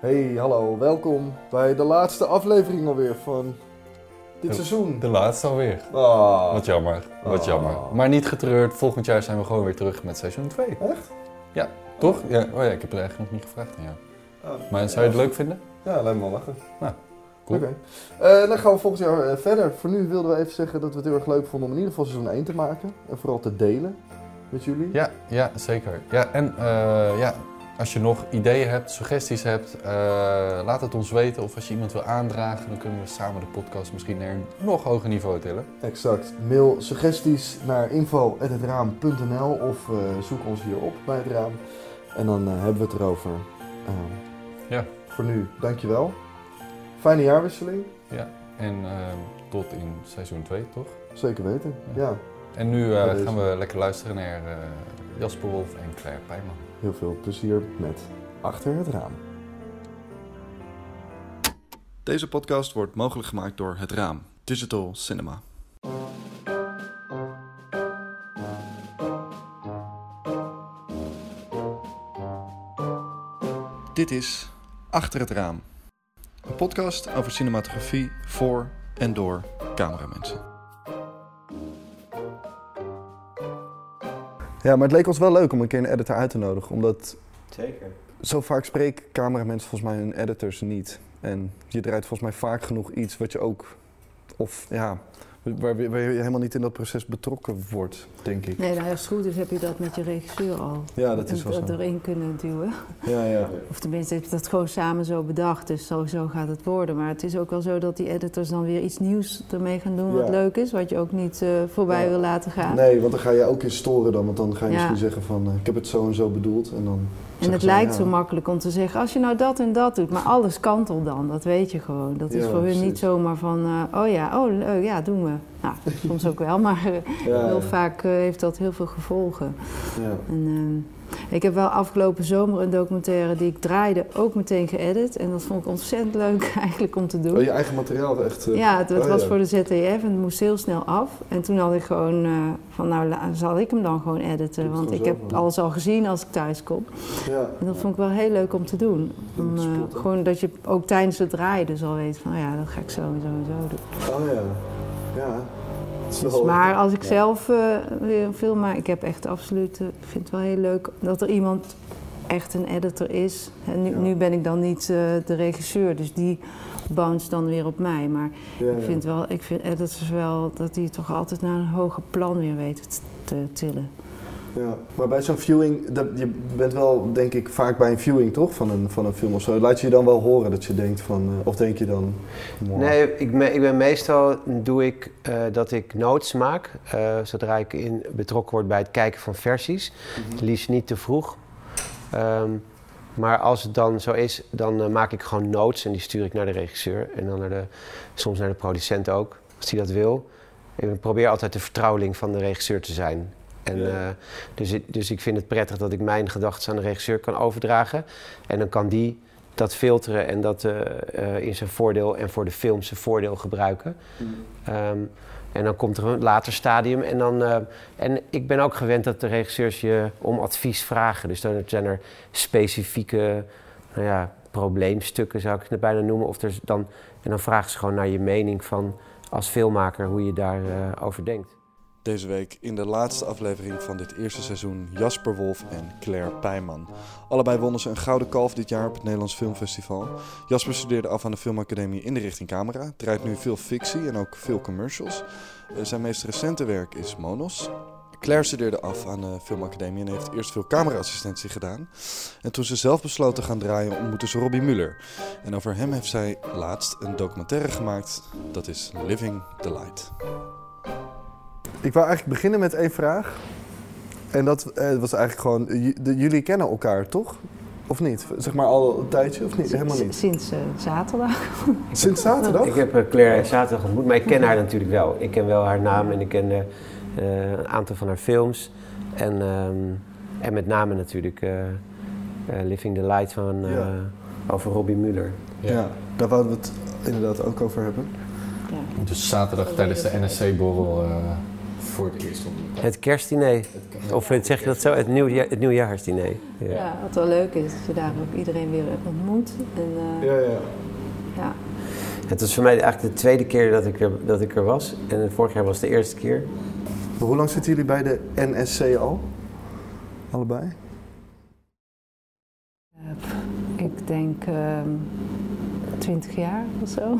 Hey, hallo, welkom bij de laatste aflevering alweer van dit De- seizoen. De laatste alweer. Ah, Wat jammer, wat Oh. jammer. Maar niet getreurd, volgend jaar zijn we gewoon weer terug met seizoen 2. echt? Toch? Ja, oh ja, ik heb er eigenlijk nog niet gevraagd aan jou. Ah, Maar zou je het leuk vinden? Ja, lijkt me wel lachen. Nou, cool. Oké. Eh, dan gaan we volgend jaar eh, verder. Voor nu wilden we even zeggen dat we het heel erg leuk vonden om in ieder geval seizoen 1 te maken. En vooral te delen met jullie. Ja, ja, zeker. Ja, en eh, ja, als je nog ideeën hebt, suggesties hebt, eh, laat het ons weten. Of als je iemand wil aandragen, dan kunnen we samen de podcast misschien naar een nog hoger niveau tillen. Exact. Mail suggesties naar info.hetraam.nl of eh, zoek ons hier op bij het raam. En dan eh, hebben we het erover. Ehm, Ja. Voor nu, dankjewel. Fijne jaarwisseling. En eh, tot in seizoen 2, toch? Zeker weten. Ja. Ja. En nu gaan we lekker luisteren naar Jasper Wolf en Claire Pijman. Heel veel plezier met Achter het Raam. Deze podcast wordt mogelijk gemaakt door Het Raam, Digital Cinema. Dit is Achter het Raam. Een podcast over cinematografie voor en door cameramensen. Ja, maar het leek ons wel leuk om een keer een editor uit te nodigen. Omdat Zeker. zo vaak spreken cameramensen volgens mij hun editors niet. En je draait volgens mij vaak genoeg iets wat je ook... Of ja, waar, je helemaal niet in dat proces betrokken wordt, denk ik. Nee, nou, als het goed is heb je dat met je regisseur al. Ja, dat is wel zo. erin kunnen duwen. Ja, ja. Of tenminste, heb je dat gewoon samen zo bedacht. Dus sowieso gaat het worden. Maar het is ook wel zo dat die editors dan weer iets nieuws ermee gaan doen wat Ja. leuk is. Wat je ook niet eh, voorbij Ja. wil laten gaan. Nee, want dan ga je ook in storen dan. Want dan ga je misschien zeggen van... eh, ik heb het zo en zo bedoeld. En dan en het lijkt ja. zo makkelijk om te zeggen, als je nou dat en dat doet. Maar alles kantelt dan, dat weet je gewoon. Dat is Ja, voor hun niet zomaar van, eh, oh ja, oh leuk, ja, doen we. Nou, soms ook wel, maar eh, heel ja. vaak eh, heeft dat heel veel gevolgen. Ja. En, ehm, ik heb wel afgelopen zomer een documentaire die ik draaide ook meteen geëdit. En dat vond ik ontzettend leuk eigenlijk om te doen. Oh, je eigen materiaal echt... eh, ja, het, het oh, was ja. voor de ZTF en het moest heel snel af. En toen had ik gewoon eh, van nou zal ik hem dan gewoon editen. Want ik heb alles al gezien als ik thuis kom. Ja. En dat vond ik wel heel leuk om te doen. Om, eh, gewoon dat je ook tijdens het draaien dus al weet van oh ja, dat ga ik zo en zo en zo doen. Oh ja. Ja. Dus, maar als ik Ja. zelf eh, weer een film maak, ik heb echt absoluut, eh, ik vind het wel heel leuk dat er iemand echt een editor is. En nu, Ja. nu ben ik dan niet eh, de regisseur, dus die bounce dan weer op mij. Maar Ja, ik vind wel, ik vind editors wel dat die toch altijd naar een hoger plan weer weten te tillen. Ja, maar bij zo'n viewing, dat, je bent wel denk ik vaak bij een viewing toch van een, van een film of zo. Laat je je dan wel horen dat je denkt van, eh, of denk je dan... Nee, ik, me- ik ben meestal doe ik eh, dat ik notes maak eh, zodra ik in betrokken word bij het kijken van versies. Mhm. Liefst niet te vroeg. Ehm, maar als het dan zo is, dan maak ik gewoon notes en die stuur ik naar de regisseur en dan naar de, soms naar de producent ook, als die dat wil. Ik probeer altijd de vertrouweling van de regisseur te zijn. En, Ja. eh, dus, ik- dus ik vind het prettig dat ik mijn gedachten aan de regisseur kan overdragen. En dan kan die dat filteren en dat eh, eh, in zijn voordeel en voor de film zijn voordeel gebruiken. Mhm. Ehm, en dan komt er een later stadium. En, dan, en ik ben ook gewend dat de regisseurs je om advies vragen. Dus dan zijn er specifieke nou ja, probleemstukken, zou ik het bijna noemen. Of er dan, en dan vragen ze gewoon naar je mening van als filmmaker hoe je daarover over denkt. Deze week in de laatste aflevering van dit eerste seizoen Jasper Wolf en Claire Pijman. Allebei wonnen ze een gouden kalf dit jaar op het Nederlands Filmfestival. Jasper studeerde af aan de Filmacademie in de richting camera, draait nu veel fictie en ook veel commercials. Eh, Zijn meest recente werk is Monos. Claire studeerde af aan de Filmacademie en heeft eerst veel cameraassistentie gedaan. En toen ze zelf besloot te gaan draaien, ontmoette ze Robbie Muller. En over hem heeft zij laatst een documentaire gemaakt. Dat is Living the Light. Ik wou eigenlijk beginnen met één vraag. En dat eh, was eigenlijk gewoon, j- de- jullie kennen elkaar toch? Of niet? Zeg maar al een tijdje of niet? Helemaal niet. Sinds eh, zaterdag. Sinds zaterdag? Ik heb eh, Claire zaterdag ontmoet, maar ik ken haar natuurlijk wel. Ik ken wel haar naam en ik ken eh, eh, een aantal van haar films. En, ehm, en met name natuurlijk eh, eh, Living the Light van, eh, Ja. over Robbie Muller. Ja, daar wouden we het inderdaad ook over hebben. Ja. Dus zaterdag tijdens de NSC-borrel voor het eerst ontmoet? Het kerstdiner. Of het- zeg je dat zo? Het, nieuwjaar, het nieuwjaarsdiner. Ja. Ja, wat wel leuk is, dat je daar ook iedereen weer ontmoet. En, eh, Ja, ja. ja. Het was voor mij eigenlijk de tweede keer dat ik er, dat ik er was. En vorig jaar was de eerste keer. Maar hoe lang zitten jullie bij de NSC al? Allebei? Ik denk ehm 20 jaar of zo.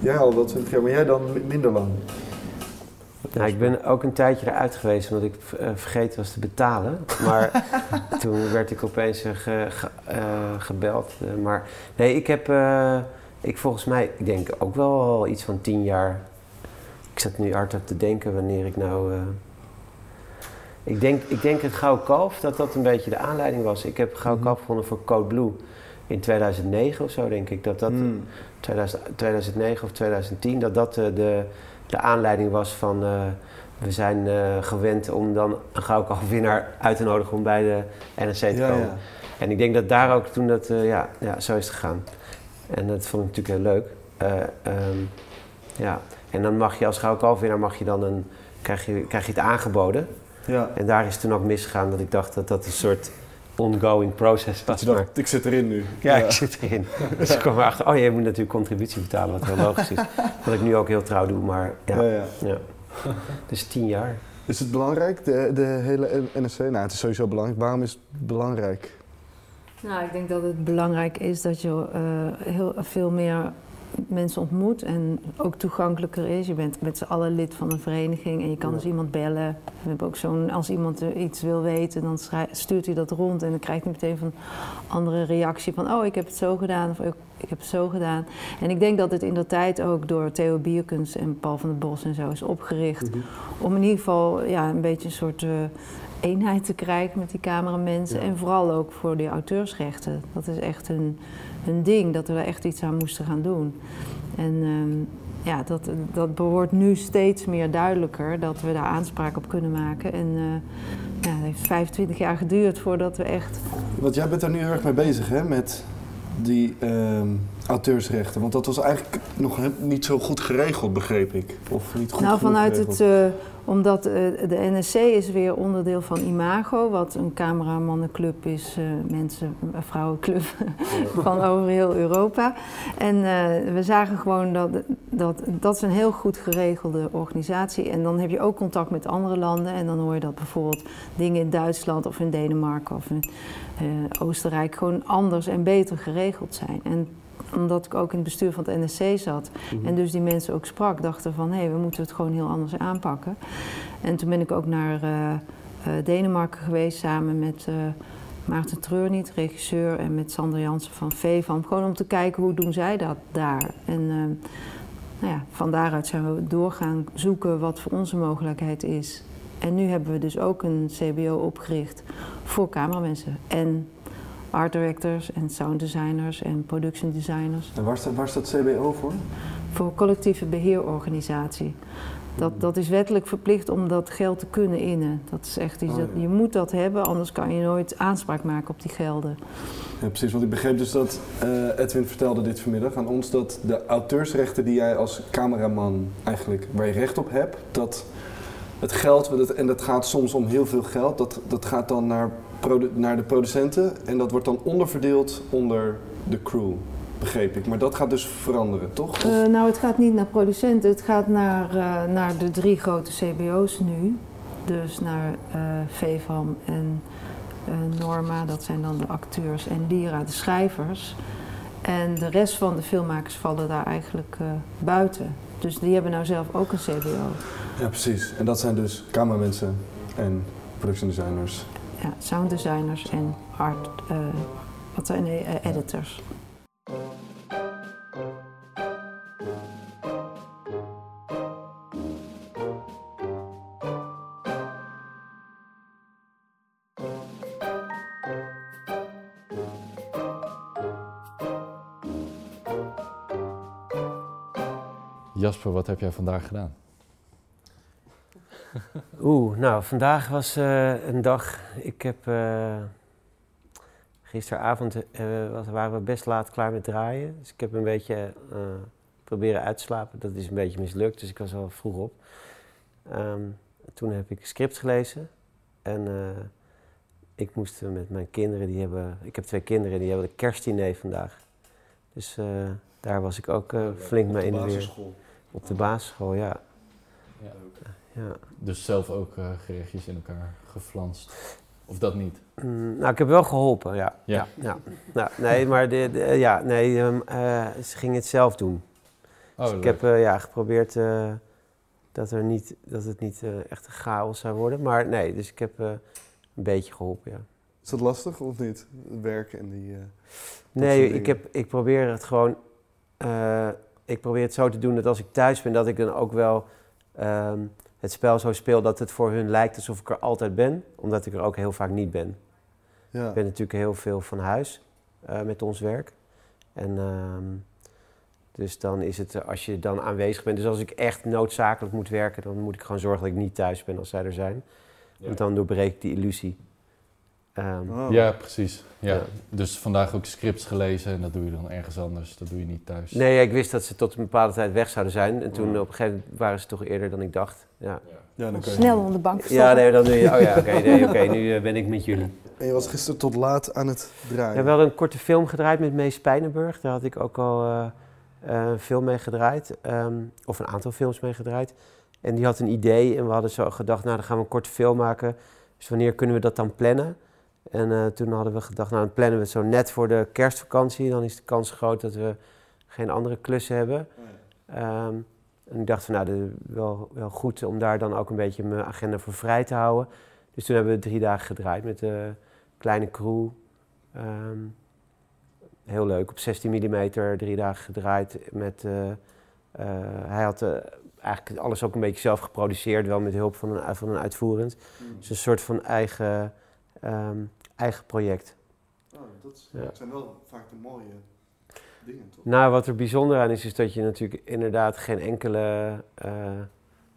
Jij al wel 20 jaar, maar jij dan minder lang. Nou, ik ben ook een tijdje eruit geweest omdat ik eh, vergeten was te betalen. Maar toen werd ik opeens eh, ge- eh, gebeld. Maar nee, ik heb, ik volgens mij, ik denk ook wel iets van tien jaar. Ik zat nu hard op te denken wanneer ik nou. ik, denk, ik denk het Gouden Kalf, dat dat een beetje de aanleiding was. Ik heb Gouden Kalf gewonnen voor Code Blue in 2009 of zo, denk ik. Dat dat Hmm. 2000 2009 of 2010, dat dat de, de aanleiding was van eh, we zijn eh, gewend om dan een goudkalfwinnaar uit te nodigen om bij de NSC te komen. ja. En ik denk dat daar ook toen dat, eh, ja, ja, zo is het gegaan. En dat vond ik natuurlijk heel leuk. Eh, ehm, ja. En dan mag je als goudkalfwinnaar mag je dan een, krijg je, krijg je het aangeboden. Ja. En daar is toen ook misgegaan dat ik dacht dat dat een soort ongoing process was. Dat maar- ik zit erin nu. ja, ik zit erin. Dus ik kwam erachter, oh je moet natuurlijk contributie betalen, wat heel logisch is. Wat ik nu ook heel trouw doe, maar ja. Ja, ja. ja. Dus tien jaar. Is het belangrijk, de, de hele NSC? Nou, het is sowieso belangrijk. Waarom is het belangrijk? Nou, ik denk dat het belangrijk is dat je eh, heel veel meer mensen ontmoet en ook toegankelijker is. Je bent met z'n allen lid van een vereniging en je kan dus iemand bellen. We hebben ook zo'n, als iemand iets wil weten, dan stuurt hij dat rond en dan krijgt hij meteen van andere reactie van oh, ik heb het zo gedaan of ik, heb het zo gedaan. En ik denk dat het in de tijd ook door Theo Bierkens en Paul van der Bos en zo is opgericht. Om in ieder geval ja, een beetje een soort eh, eenheid te krijgen met die cameramensen. Ja. En vooral ook voor die auteursrechten. Dat is echt hun, hun ding, dat we er echt iets aan moesten gaan doen. En ehm, ja, dat, dat wordt nu steeds meer duidelijker dat we daar aanspraak op kunnen maken. En eh, ja, het heeft 25 jaar geduurd voordat we echt Want jij bent daar nu heel erg mee bezig, hè? Met die ehm, auteursrechten. Want dat was eigenlijk nog niet zo goed geregeld, begreep ik. Of niet goed nou, vanuit geregeld. het, eh, omdat eh, de NSC is weer onderdeel van Imago, wat een cameramannenclub is, eh, mensen, een vrouwenclub van over heel Europa. En eh, we zagen gewoon dat, dat dat is een heel goed geregelde organisatie. En dan heb je ook contact met andere landen. En dan hoor je dat bijvoorbeeld dingen in Duitsland of in Denemarken of in eh, Oostenrijk gewoon anders en beter geregeld zijn. En omdat ik ook in het bestuur van het NSC zat en dus die mensen ook sprak, dachten van hé, we moeten het gewoon heel anders aanpakken. En toen ben ik ook naar eh, eh, Denemarken geweest samen met eh, Maarten Treurniet, regisseur, en met Sander Jansen van VEVAM. Gewoon om te kijken hoe doen zij dat daar. En nou ja, van daaruit zijn we doorgaan zoeken wat voor onze mogelijkheid is. En nu hebben we dus ook een CBO opgericht voor cameramensen. En art directors en sound designers en production designers. En waar staat, waar staat CBO voor? Voor collectieve beheerorganisatie. Dat, dat is wettelijk verplicht om dat geld te kunnen innen. Dat is echt iets Oh, dat, je moet dat hebben, anders kan je nooit aanspraak maken op die gelden. Ja, precies. Want ik begreep dus dat eh, Edwin vertelde dit vanmiddag aan ons dat de auteursrechten die jij als cameraman eigenlijk waar je recht op hebt, dat het geld, en dat gaat soms om heel veel geld, dat, dat gaat dan naar, naar de producenten en dat wordt dan onderverdeeld onder de crew, begreep ik. Maar dat gaat dus veranderen, toch? Eh, nou, het gaat niet naar producenten, het gaat naar, eh, naar de drie grote CBO's nu. Dus naar eh VEVAM en Norma, dat zijn dan de acteurs, en Lira, de schrijvers. En de rest van de filmmakers vallen daar eigenlijk buiten. Dus die hebben nou zelf ook een CBO. Ja, precies. En dat zijn dus cameramensen en production designers. Ja, sound designers en art, eh, wat zijn nee, eh, editors. Jasper, wat heb jij vandaag gedaan? Oeh, nou, vandaag was eh, een dag. Ik heb. eh, gisteravond eh, was- waren we best laat klaar met draaien. Dus ik heb een beetje eh, proberen uit te slapen. Dat is een beetje mislukt, dus ik was al vroeg op. Ehm, toen heb ik script gelezen. En eh, ik moest met mijn kinderen, die hebben, ik heb twee kinderen, die hebben de kerstdiner vandaag. Dus eh, daar was ik ook uh, flink mee in de weer. Op de basisschool, ja. Ja. ja. Dus zelf ook uh, gerechtjes in elkaar geflanst? Of dat niet? Mm, nou, ik heb wel geholpen, ja. Ja. ja. Nou, nee, maar de, de, ja, nee, um, ze gingen het zelf doen. Oh, dus ik heb ja, geprobeerd dat, er niet, dat het niet echt een chaos zou worden. Maar nee, dus ik heb een beetje geholpen, ja. Is dat lastig of niet? Werken en die. Uh, nee, ik, heb, ik probeer het gewoon. Ik probeer het zo te doen dat als ik thuis ben, dat ik dan ook wel um, het spel zo speel dat het voor hun lijkt alsof ik er altijd ben, omdat ik er ook heel vaak niet ben. Ja. Ik ben natuurlijk heel veel van huis uh, met ons werk. En um, dus dan is het, als je dan aanwezig bent, dus als ik echt noodzakelijk moet werken, dan moet ik gewoon zorgen dat ik niet thuis ben als zij er zijn. Ja. Want dan doorbreek ik die illusie. Um, Oh. Ja, precies. Ja. Ja. Dus vandaag ook scripts gelezen en dat doe je dan ergens anders. Dat doe je niet thuis. Nee, ik wist dat ze tot een bepaalde tijd weg zouden zijn. En toen Mm. op een gegeven moment waren ze toch eerder dan ik dacht. Ja, Ja, dan kan je. Snel onder de bank verstoppen. ja nee, dan doe je... Oh ja, oké, nee, oké, nu eh, ben ik met jullie. En je was gisteren tot laat aan het draaien. Ja, we hadden een korte film gedraaid met Mees Pijnenburg. Daar had ik ook al eh, eh, een film mee gedraaid. ehm, of een aantal films mee gedraaid. En die had een idee en we hadden zo gedacht, nou dan gaan we een korte film maken. Dus wanneer kunnen we dat dan plannen? En eh, toen hadden we gedacht, nou dan plannen we het zo net voor de kerstvakantie. Dan is de kans groot dat we geen andere klussen hebben. Ehm, en ik dacht van, nou, dat is wel, wel goed om daar dan ook een beetje mijn agenda voor vrij te houden. Dus toen hebben we drie dagen gedraaid met de kleine crew. Ehm, heel leuk, op 16 mm drie dagen gedraaid. Met, eh, eh, hij had eigenlijk alles ook een beetje zelf geproduceerd, wel met hulp van een, van een uitvoerend. Dus een soort van eigen, ehm, eigen project. Oh, dat Ja. zijn wel vaak de mooie dingen, toch? Nou, wat er bijzonder aan is, is dat je natuurlijk inderdaad geen enkele eh,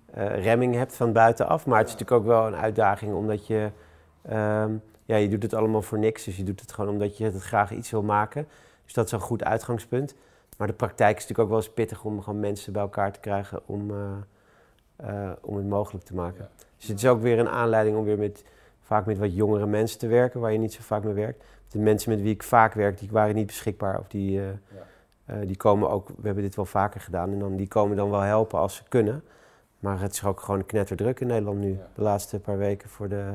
eh, remming hebt van buitenaf. Maar het is natuurlijk ook wel een uitdaging, omdat je, ehm, ja, je doet het allemaal voor niks. Dus je doet het gewoon omdat je het graag iets wil maken. Dus dat is een goed uitgangspunt. Maar de praktijk is natuurlijk ook wel eens pittig om gewoon mensen bij elkaar te krijgen om, eh, eh, om het mogelijk te maken. Ja. Dus het is ook weer een aanleiding om weer met, vaak met wat jongere mensen te werken, waar je niet zo vaak mee werkt. De mensen met wie ik vaak werk, die waren niet beschikbaar of die... eh, eh, die komen ook, we hebben dit wel vaker gedaan, en dan, die komen dan wel helpen als ze kunnen. Maar het is ook gewoon knetterdruk in Nederland nu, Ja. de laatste paar weken voor de...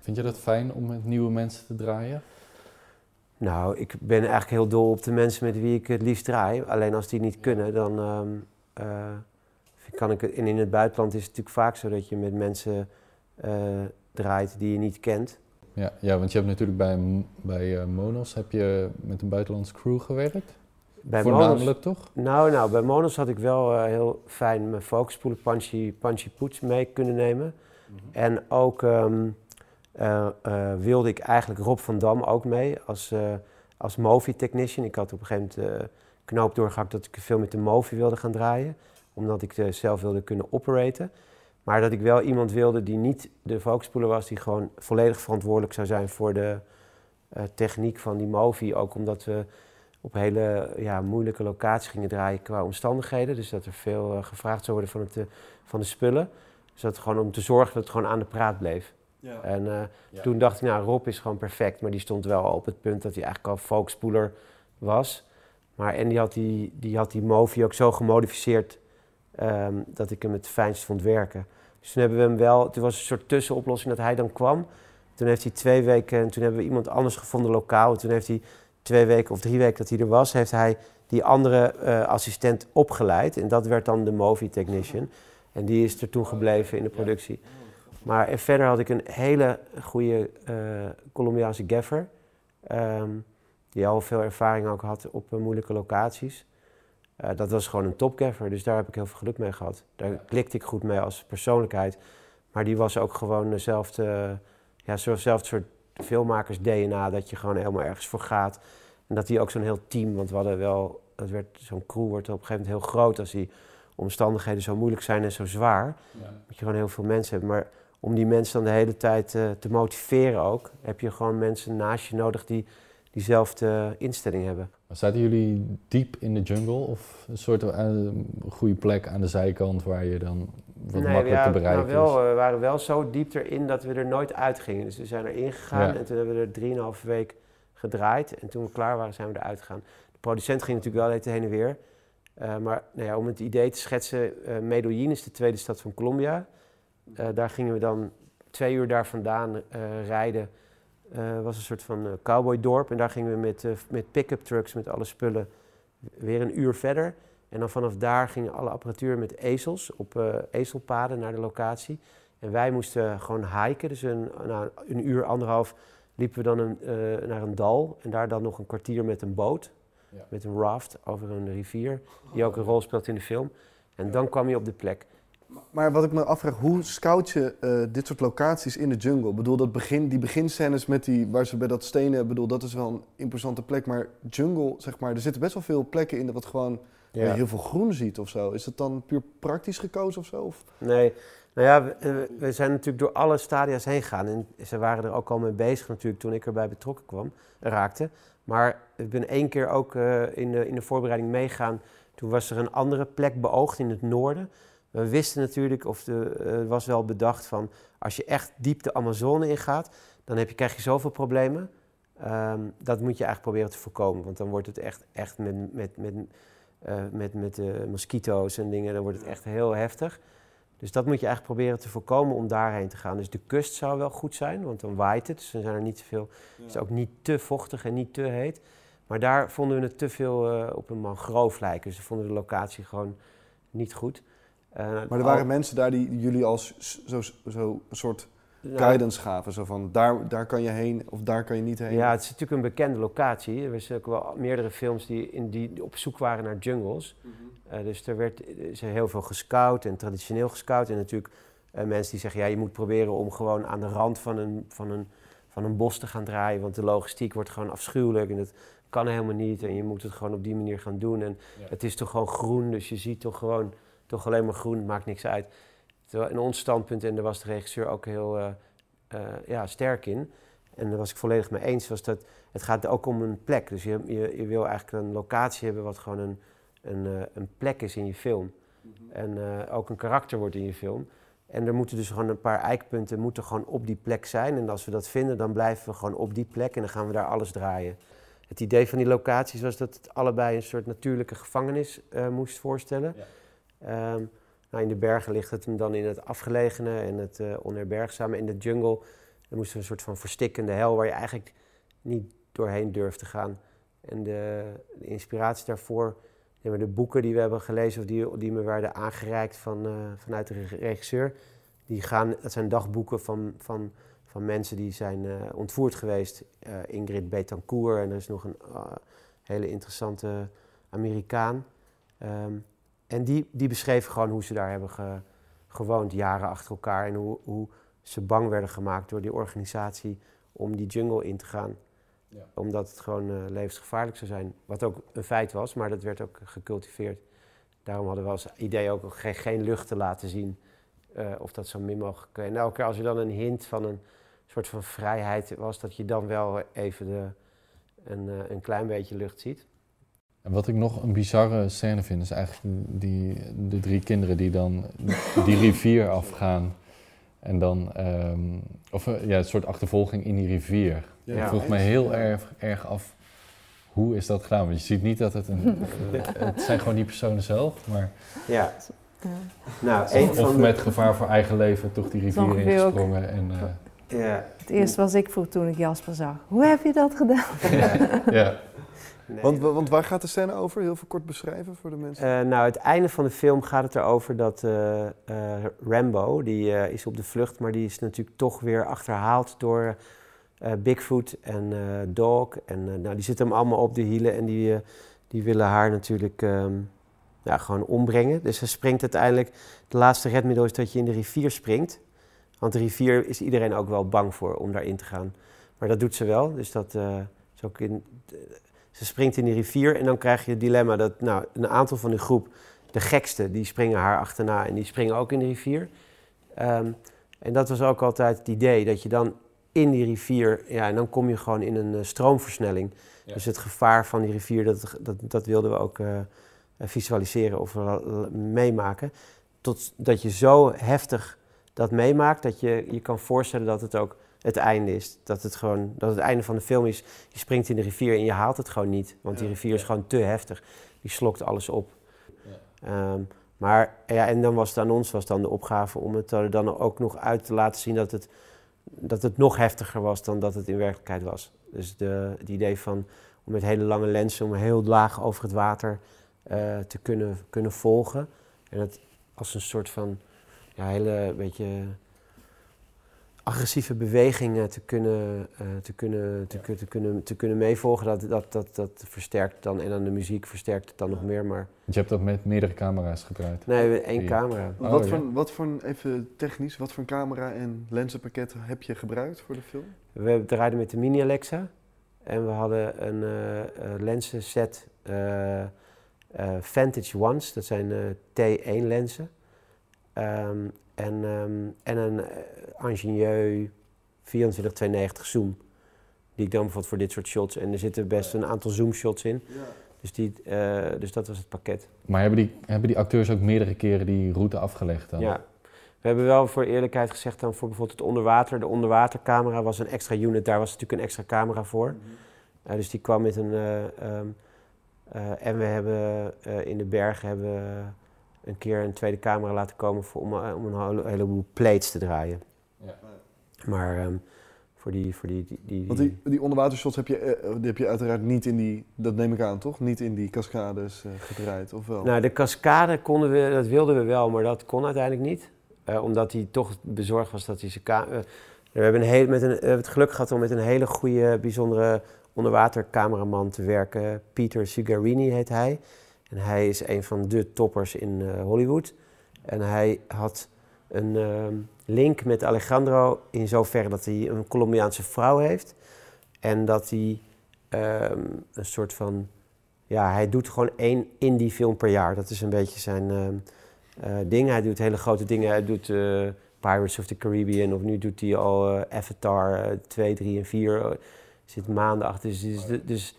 Vind je dat fijn om met nieuwe mensen te draaien? Nou, ik ben eigenlijk heel dol op de mensen met wie ik het liefst draai. Alleen als die niet kunnen, dan ehm, eh, kan ik het... En in het buitenland is het natuurlijk vaak zo dat je met mensen draait die je niet kent. Ja, ja, want je hebt natuurlijk bij, bij eh, Monos heb je met een buitenlandse crew gewerkt. Bij Voornamelijk Monos- toch? Nou, nou, bij Monos had ik wel eh, heel fijn mijn focuspoelen Panchi, Panchi Poets mee kunnen nemen. En ook ehm, eh, eh, wilde ik eigenlijk Rob van Dam ook mee als, eh als movie technician. Ik had op een gegeven moment de knoop doorgehakt dat ik veel met de movie wilde gaan draaien. Omdat ik zelf wilde kunnen operaten. Maar dat ik wel iemand wilde die niet de focuspoeler was, die gewoon volledig verantwoordelijk zou zijn voor de eh, techniek van die movie. Ook omdat we op hele ja, moeilijke locaties gingen draaien qua omstandigheden. Dus dat er veel eh, gevraagd zou worden van, het, eh, van de spullen. Dus dat gewoon om te zorgen dat het gewoon aan de praat bleef. Ja. En eh, Ja. toen dacht ik, nou, Rob is gewoon perfect. Maar die stond wel al op het punt dat hij eigenlijk al folkspoeler was. Maar en die had die, die, had die Movi ook zo gemodificeerd ehm, dat ik hem het fijnst vond werken. Dus toen hebben we hem wel, toen was een soort tussenoplossing dat hij dan kwam. Toen heeft hij twee weken, en toen hebben we iemand anders gevonden lokaal. En toen heeft hij twee weken of drie weken dat hij er was, heeft hij die andere eh, assistent opgeleid. En dat werd dan de Movi technician. En die is er toen gebleven in de productie. Maar en verder had ik een hele goede eh, Colombiaanse gaffer. ehm, die al veel ervaring ook had op eh, moeilijke locaties. Eh, dat was gewoon een topgaffer, dus daar heb ik heel veel geluk mee gehad. Daar klikte ik goed mee als persoonlijkheid. Maar die was ook gewoon dezelfde, ja, zo'nzelfde soort filmmakers-DNA, dat je gewoon helemaal ergens voor gaat. En dat die ook zo'n heel team, want we hadden wel, dat werd, zo'n crew wordt op een gegeven moment heel groot als die omstandigheden zo moeilijk zijn en zo zwaar Ja. moet je gewoon heel veel mensen hebben. Maar om die mensen dan de hele tijd eh, te motiveren ook, heb je gewoon mensen naast je nodig die diezelfde instelling hebben. Zaten jullie diep in de jungle of een soort eh, goede plek aan de zijkant waar je dan wat Nee, makkelijk ja, te bereiken nou wel, is. we waren wel zo diep erin dat we er nooit uitgingen. Dus we zijn erin gegaan Ja. en toen hebben we er drieënhalve week gedraaid. En toen we klaar waren, zijn we eruit gegaan. De producent ging natuurlijk wel heen en weer. Eh, maar nou ja, om het idee te schetsen, eh Medellin is de tweede stad van Colombia. Eh, daar gingen we dan twee uur daar vandaan eh, rijden. Het was een soort van eh, cowboydorp. En daar gingen we met, eh, met pick-up trucks, met alle spullen, weer een uur verder. En dan vanaf daar gingen alle apparatuur met ezels op ezelpaden naar de locatie. En wij moesten gewoon hiken. Dus een, na een uur, anderhalf liepen we dan een, naar een dal. En daar dan nog een kwartier met een boot. Ja. Met een raft over een rivier. Die ook een rol speelt in de film. En dan kwam je op de plek. Maar wat ik me afvraag, hoe scout je eh, dit soort locaties in de jungle? Ik bedoel, dat begin, die beginscènes met die, waar ze bij dat stenen, bedoel, dat is wel een imposante plek. Maar jungle, zeg maar, er zitten best wel veel plekken in wat gewoon je heel veel groen ziet of zo. Is het dan puur praktisch gekozen of zo? Of? Nee, nou ja, we, eh, we zijn natuurlijk door alle stadia's heen gegaan. En ze waren er ook al mee bezig natuurlijk toen ik erbij betrokken kwam, raakte. Maar ik ben één keer ook eh, in, de, in de voorbereiding meegaan. Toen was er een andere plek beoogd in het noorden. We wisten natuurlijk, of de, eh, was wel bedacht van... als je echt diep de Amazone ingaat, dan heb je, krijg je zoveel problemen. Ehm, dat moet je eigenlijk proberen te voorkomen. Want dan wordt het echt, echt met, met, met, eh, met, met eh, mosquito's en dingen, dan wordt het echt heel heftig. Dus dat moet je eigenlijk proberen te voorkomen om daarheen te gaan. Dus de kust zou wel goed zijn, want dan waait het. Dus dan zijn er niet zoveel. Het is ook niet te vochtig en niet te heet. Maar daar vonden we het te veel op een mangrove lijken. Dus we vonden de locatie gewoon niet goed. Eh, Maar er al- waren mensen daar die jullie als zo, zo een soort nou, guidance gaven. Zo van, daar, daar kan je heen of daar kan je niet heen. Ja, het is natuurlijk een bekende locatie. Er zijn ook wel meerdere films die, in die op zoek waren naar jungles. Eh, dus er werd er is heel veel gescout en traditioneel gescout. En natuurlijk eh, mensen die zeggen, ja, je moet proberen om gewoon aan de rand van een, van, een, van een bos te gaan draaien. Want de logistiek wordt gewoon afschuwelijk en dat kan helemaal niet. En je moet het gewoon op die manier gaan doen. En Ja. het is toch gewoon groen, dus je ziet toch gewoon toch alleen maar groen, maakt niks uit. Terwijl in ons standpunt, en daar was de regisseur ook heel eh, eh, ja, sterk in... En daar was ik volledig mee eens, was dat het gaat ook om een plek. Dus je, je, je wil eigenlijk een locatie hebben wat gewoon een, een, eh, een plek is in je film. En eh, ook een karakter wordt in je film. En er moeten dus gewoon een paar eikpunten moeten gewoon op die plek zijn. En als we dat vinden, dan blijven we gewoon op die plek en dan gaan we daar alles draaien. Het idee van die locaties was dat het allebei een soort natuurlijke gevangenis moest voorstellen. Ehm, nou, in de bergen ligt het hem dan in het afgelegene en het eh onherbergzame. In de jungle dan moesten we een soort van verstikkende hel waar je eigenlijk niet doorheen durft te gaan. En de, inspiratie daarvoor, de boeken die we hebben gelezen of die, die me werden aangereikt van, eh, vanuit de reg- regisseur, die gaan, dat zijn dagboeken van, van, van mensen die zijn eh, ontvoerd geweest. Ingrid Betancourt en er is nog een hele interessante Amerikaan. Ehm, en die, die beschreven gewoon hoe ze daar hebben ge- gewoond, jaren achter elkaar. En hoe, hoe ze bang werden gemaakt door die organisatie om die jungle in te gaan. Ja. Omdat het gewoon eh, levensgevaarlijk zou zijn. Wat ook een feit was, maar dat werd ook gecultiveerd. Daarom hadden we als idee ook geen, geen lucht te laten zien. eh, of dat zo min mogelijk. En elke keer als er dan een hint van een soort van vrijheid was, dat je dan wel even de, een, eh, een klein beetje lucht ziet. En wat ik nog een bizarre scène vind, is eigenlijk die, de drie kinderen die dan die rivier afgaan. En dan, ehm, of eh, ja, een soort achtervolging in die rivier. Ja. Ik vroeg me heel erg, erg af, hoe is dat gedaan? Want je ziet niet dat het een... het zijn gewoon die personen zelf, maar... Ja. Ja. Nou, een Of, van of de- met gevaar voor eigen leven toch die rivier ingesprongen. En, eh, Ja. Het eerste was ik vroeg toen ik Jasper zag. Hoe heb je dat gedaan? ja. Nee. Want, want waar gaat de scène over? Heel veel kort beschrijven voor de mensen. Eh, nou, het einde van de film gaat het erover dat eh, eh, Rambo, die is op de vlucht, maar die is natuurlijk toch weer achterhaald door Bigfoot en Dog. En nou, die zitten hem allemaal op de hielen en die, die willen haar natuurlijk ehm, ja, gewoon ombrengen. Dus ze springt uiteindelijk, het laatste redmiddel is dat je in de rivier springt. Want de rivier is iedereen ook wel bang voor om daarin te gaan. Maar dat doet ze wel, dus dat eh, is ook in... Ze springt in die rivier en dan krijg je het dilemma dat nou, een aantal van de groep, de gekste, die springen haar achterna en die springen ook in de rivier. Ehm, en dat was ook altijd het idee, dat je dan in die rivier, ja, en dan kom je gewoon in een eh, stroomversnelling. Ja. Dus het gevaar van die rivier, dat, dat, dat wilden we ook eh, visualiseren of wel- meemaken. tot, dat je zo heftig dat meemaakt dat je je kan voorstellen dat het ook het einde is. Dat het gewoon, dat het einde van de film is, je springt in de rivier en je haalt het gewoon niet. Want die rivier is gewoon te heftig. Die slokt alles op. Ehm, maar ja, en dan was het aan ons was dan de opgave om het er dan ook nog uit te laten zien dat het, dat het nog heftiger was dan dat het in werkelijkheid was. Dus de, het idee van om met hele lange lenzen, om heel laag over het water eh, te kunnen, kunnen volgen. En het als een soort van ja, hele beetje agressieve bewegingen te kunnen, uh, te kunnen, te, te, kunnen, te kunnen meevolgen, dat, dat, dat, dat versterkt dan. En dan de muziek versterkt het dan nog meer. Maar... Je hebt dat met meerdere camera's gedraaid? Nee, één camera. Oh, wat, voor, wat voor, even technisch, wat voor camera en lenzenpakket heb je gebruikt voor de film? We draaiden met de Mini Alexa. En we hadden een uh, lenzenset uh, Vantage Ones, dat zijn T1 lenzen. Um, en, um, en een uh, Ingenieux 24-290 zoom. Die ik dan bijvoorbeeld voor dit soort shots. En er zitten best een aantal zoomshots in. Ja. Dus, die, uh, dus dat was het pakket. Maar hebben die, hebben die acteurs ook meerdere keren die route afgelegd dan? Ja. We hebben wel voor eerlijkheid gezegd dan voor bijvoorbeeld het onderwater. De onderwatercamera was een extra unit. Daar was natuurlijk een extra camera voor. Mm -hmm. uh, dus die kwam met een... Um, en we hebben in de bergen hebben een keer een tweede camera laten komen voor, om, om een heleboel plates te draaien. Ja. Maar um, voor die... Voor die, die, die, Want die, die onderwatershots heb je, uh, die heb je uiteraard niet in die, dat neem ik aan toch, niet in die cascades uh, gedraaid, of wel? Nou, de cascade konden we, dat wilden we wel, maar dat kon uiteindelijk niet. Uh, omdat hij toch bezorgd was dat hij zijn camera... we hebben, een heel, met een, we hebben het geluk gehad om met een hele goede, bijzondere onderwatercameraman te werken. Peter Sugarini heet hij. En hij is een van de toppers in uh, Hollywood. En hij had een uh, link met Alejandro in zoverre dat hij een Colombiaanse vrouw heeft. En dat hij um, een soort van. Ja, hij doet gewoon één indie film per jaar. Dat is een beetje zijn uh, ding. Hij doet hele grote dingen. Hij doet Pirates of the Caribbean. Of nu doet hij al Avatar 2, 3 en 4. zit maanden achter. Dus, dus, dus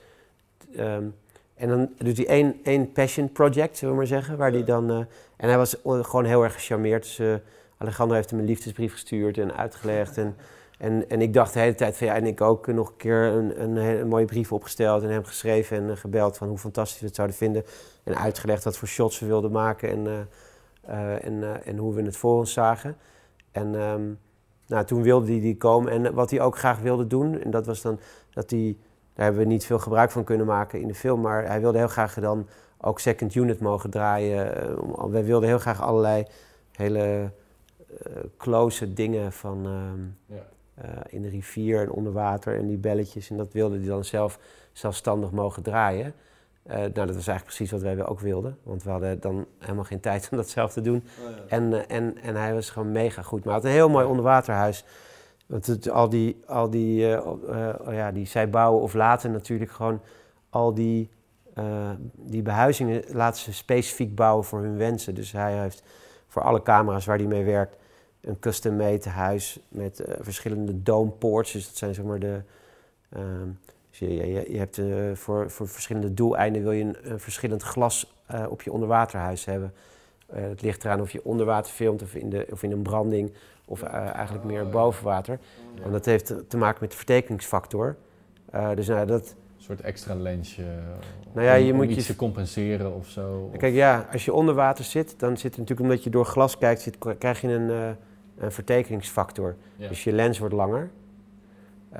en dan doet hij één, één passion project, zullen we maar zeggen. Waar die dan, uh, en hij was gewoon heel erg gecharmeerd. Dus, uh, Alejandro heeft hem een liefdesbrief gestuurd en uitgelegd. En, en, en ik dacht de hele tijd van ja, en ik ook nog een keer een, een, mooie brief opgesteld en hem geschreven en gebeld van hoe fantastisch we het zouden vinden. En uitgelegd wat voor shots we wilden maken en, en, en hoe we het voor ons zagen. En um, nou, toen wilde hij die komen. En wat hij ook graag wilde doen, en dat was dan dat hij daar hebben we niet veel gebruik van kunnen maken in de film. Maar hij wilde heel graag dan ook second unit mogen draaien. Uh, wij wilden heel graag allerlei hele uh, close dingen van uh, ja. in de rivier en onder water en die belletjes. En dat wilde hij dan zelf zelfstandig mogen draaien. nou, dat was eigenlijk precies wat wij ook wilden. Want we hadden dan helemaal geen tijd om dat zelf te doen. Oh, ja. en, en, en hij was gewoon mega goed. Maar hij had een heel mooi onderwaterhuis. Want het, al die, al die, uh, uh, ja, die zij bouwen of laten natuurlijk gewoon al die, uh, die behuizingen laten ze specifiek bouwen voor hun wensen. Dus hij heeft voor alle camera's waar hij mee werkt een custom-made huis met verschillende domeports. Dus dat zijn zeg maar de... Ehm, dus je, je, je, hebt voor, voor verschillende doeleinden wil je een, verschillend glas op je onderwaterhuis hebben. het ligt eraan of je onder water filmt of in, de, of in een branding of uh, eigenlijk meer boven water. En dat heeft te maken met de vertekingsfactor. Uh, dus nou, dat... Een soort extra lensje nou ja, je om, moet iets je... te compenseren of zo. Kijk, of... ja, als je onder water zit, dan zit het natuurlijk omdat je door glas kijkt, zit, krijg je een, uh, een. Ja. Dus je lens wordt langer.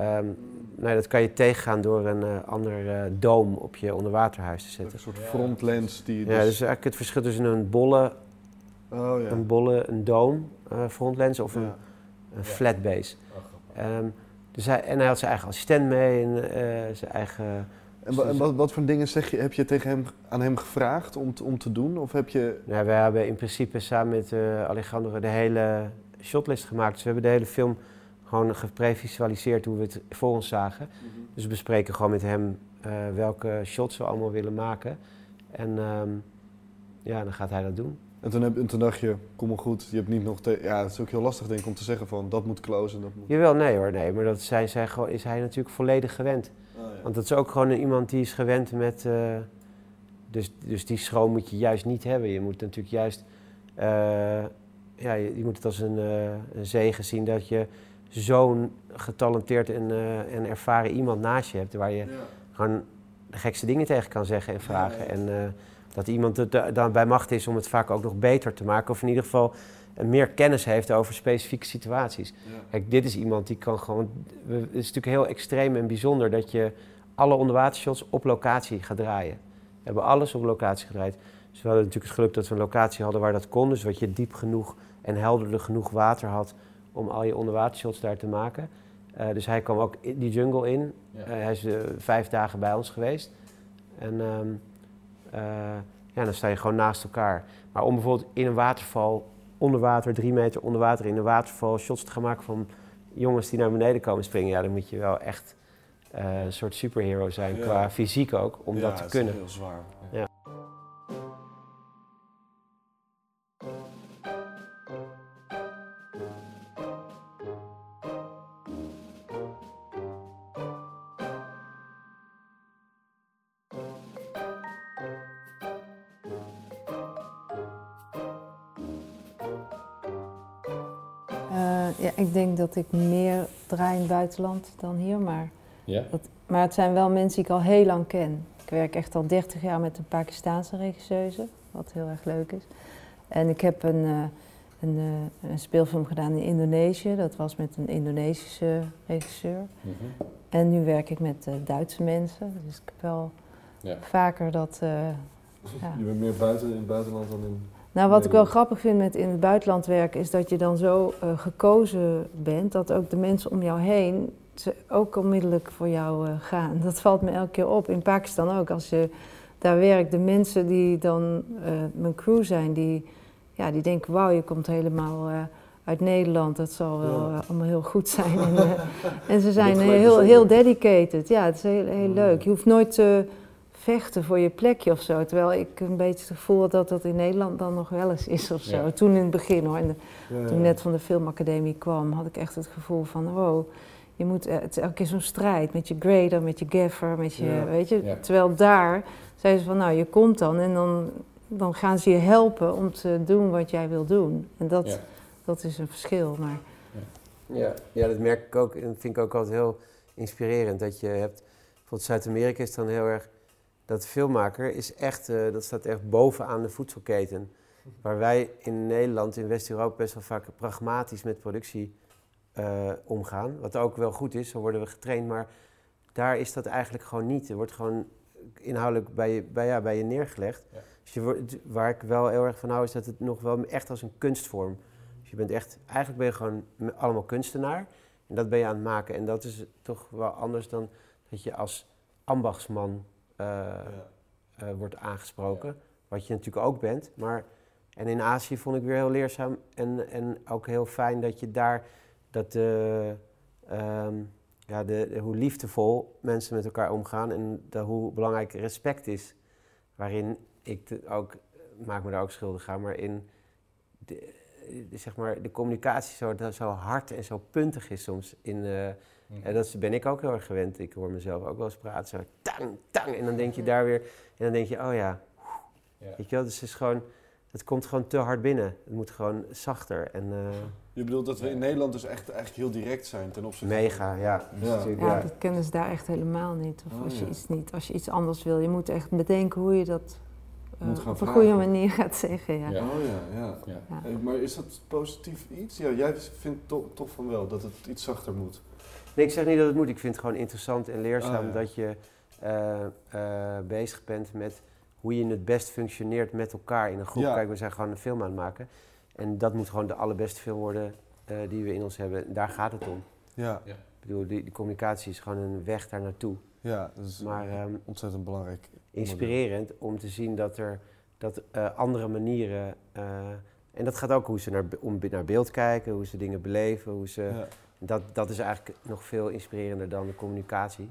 Um, nou, dat kan je tegengaan door een uh, ander uh, doom op je onderwaterhuis te zetten. Een soort frontlens die. Dus... Ja, dus eigenlijk het verschil tussen een bolle, oh, ja. een bolle, een doom frontlens of een, ja. een flat base. Um, dus hij, en hij had zijn eigen assistent mee en uh, zijn eigen... En, en wat, wat, voor dingen zeg je, heb je tegen hem, aan hem gevraagd om, om te doen? Of heb je... Ja, we hebben in principe samen met uh, Alejandro de hele shotlist gemaakt. Dus we hebben de hele film gewoon geprevisualiseerd hoe we het voor ons zagen. Mm -hmm. Dus we bespreken gewoon met hem uh, welke shots we allemaal willen maken. En um, ja, dan gaat hij dat doen. En toen, heb, en toen dacht je, kom maar goed, je hebt niet nog... Te, ja, het is ook heel lastig denk ik om te zeggen van, dat moet close en dat moet... Jawel, nee hoor, nee. Maar dat zijn, zijn, is hij natuurlijk volledig gewend. Oh, ja. Want dat is ook gewoon iemand die is gewend met... Uh, dus, dus die schroom moet je juist niet hebben. Je moet natuurlijk juist ja, je, je, moet het als een, een zegen zien dat je zo'n getalenteerd en, en ervaren iemand naast je hebt. Waar je gewoon de gekste dingen tegen kan zeggen en vragen. En dat iemand het dan bij macht is om het vaak ook nog beter te maken. Of in ieder geval meer kennis heeft over specifieke situaties. Kijk, dit is iemand die kan gewoon. Het is natuurlijk heel extreem en bijzonder dat je alle onderwatershots op locatie gaat draaien. We hebben alles op locatie gedraaid. Dus we hadden natuurlijk het geluk dat we een locatie hadden waar dat kon. Dus wat je diep genoeg en helderder genoeg water had om al je onderwatershots daar te maken. Uh, dus hij kwam ook in die jungle in. Ja. Uh, hij is uh, vijf dagen bij ons geweest. En um, ja, dan sta je gewoon naast elkaar. Maar om bijvoorbeeld in een waterval onder water, drie meter onder water in een waterval, shots te gaan maken van jongens die naar beneden komen springen, ja, dan moet je wel echt uh, een soort superhero zijn, qua fysiek ook, om dat te kunnen. Ja, dat is heel zwaar. Dat ik meer draai in het buitenland dan hier, maar, ja? dat, maar het zijn wel mensen die ik al heel lang ken. Ik werk echt al 30 jaar met een Pakistaanse regisseuse, wat heel erg leuk is. En ik heb een, uh, een, uh, een, speelfilm gedaan in Indonesië, dat was met een Indonesische regisseur. Mm -hmm. En nu werk ik met uh, Duitse mensen, dus ik heb wel ja. vaker dat... Ja. Je bent meer buiten in het buitenland dan in nou, wat ik wel grappig vind met in het buitenland werken, is dat je dan zo uh, gekozen bent dat ook de mensen om jou heen ze ook onmiddellijk voor jou uh, gaan. Dat valt me elke keer op. In Pakistan ook. Als je daar werkt, de mensen die dan uh, mijn crew zijn, die, ja, die denken: wauw, je komt helemaal uit Nederland, dat zal wel ja. allemaal heel goed zijn. en, en ze zijn heel, heel dedicated. Ja, het is heel, heel leuk. Je hoeft nooit te vechten voor je plekje of zo. Terwijl ik een beetje het gevoel had dat dat in Nederland dan nog wel eens is of zo. Ja. Toen in het begin hoor, en de, ja, toen ik net van de filmacademie kwam, had ik echt het gevoel van, wow, je moet, het is elke keer zo'n strijd met je grader, met je gaffer, met je, weet je. Terwijl daar zeiden ze van, nou, je komt dan en dan, dan gaan ze je helpen om te doen wat jij wil doen. En dat, dat is een verschil, maar... Ja. ja, dat merk ik ook en vind ik ook altijd heel inspirerend. Dat je hebt, bijvoorbeeld Zuid-Amerika is dan heel erg dat filmmaker is echt, uh, dat staat echt bovenaan de voedselketen. Waar wij in Nederland, in West-Europa, best wel vaak pragmatisch met productie uh, omgaan. Wat ook wel goed is, zo worden we getraind. Maar daar is dat eigenlijk gewoon niet. Er wordt gewoon inhoudelijk bij je, bij, ja, bij je neergelegd. Ja. Dus je wordt, waar ik wel heel erg van hou, is dat het nog wel echt als een kunstvorm. Dus je bent echt, eigenlijk ben je gewoon allemaal kunstenaar. En dat ben je aan het maken. En dat is toch wel anders dan dat je als ambachtsman uh, ja. uh, wordt aangesproken. Wat je natuurlijk ook bent. Maar, en in Azië vond ik weer heel leerzaam en, en ook heel fijn dat je daar dat de, um, ja, de, de, hoe liefdevol mensen met elkaar omgaan en de, hoe belangrijk respect is. Waarin ik de, ook, maak me daar ook schuldig aan, maar in de, de, zeg maar, de communicatie zo, zo hard en zo puntig is soms in, uh, Mm. En dat ben ik ook heel erg gewend. Ik hoor mezelf ook wel eens praten. Zo tang, tang. En dan denk je daar weer. En dan denk je, oh ja. ja. Weet je wel, dus het is gewoon. Het komt gewoon te hard binnen. Het moet gewoon zachter. En, uh, je bedoelt dat we in Nederland dus echt eigenlijk heel direct zijn ten opzichte Mega, van... ja. Ja. ja. dat kennen ze daar echt helemaal niet. Of oh, als, je iets niet. als je iets anders wil, je moet echt bedenken hoe je dat uh, op een goede manier gaat zeggen. Ja. Oh ja, ja. ja. Hey, maar is dat positief iets? Ja, jij vindt toch, toch van wel dat het iets zachter moet. Nee, ik zeg niet dat het moet. Ik vind het gewoon interessant en leerzaam oh, dat je uh, uh, bezig bent met hoe je het best functioneert met elkaar in een groep. Ja. Kijk, we zijn gewoon een film aan het maken. En dat moet gewoon de allerbeste film worden uh, die we in ons hebben. Daar gaat het om. Ja. ja. Ik bedoel, die, die, communicatie is gewoon een weg daar naartoe. Ja, dat is maar, um, ontzettend belangrijk. Inspirerend om te zien dat er dat, andere manieren... en dat gaat ook hoe ze naar, om, naar beeld kijken, hoe ze dingen beleven, hoe ze... Ja dat, dat is eigenlijk nog veel inspirerender dan de communicatie.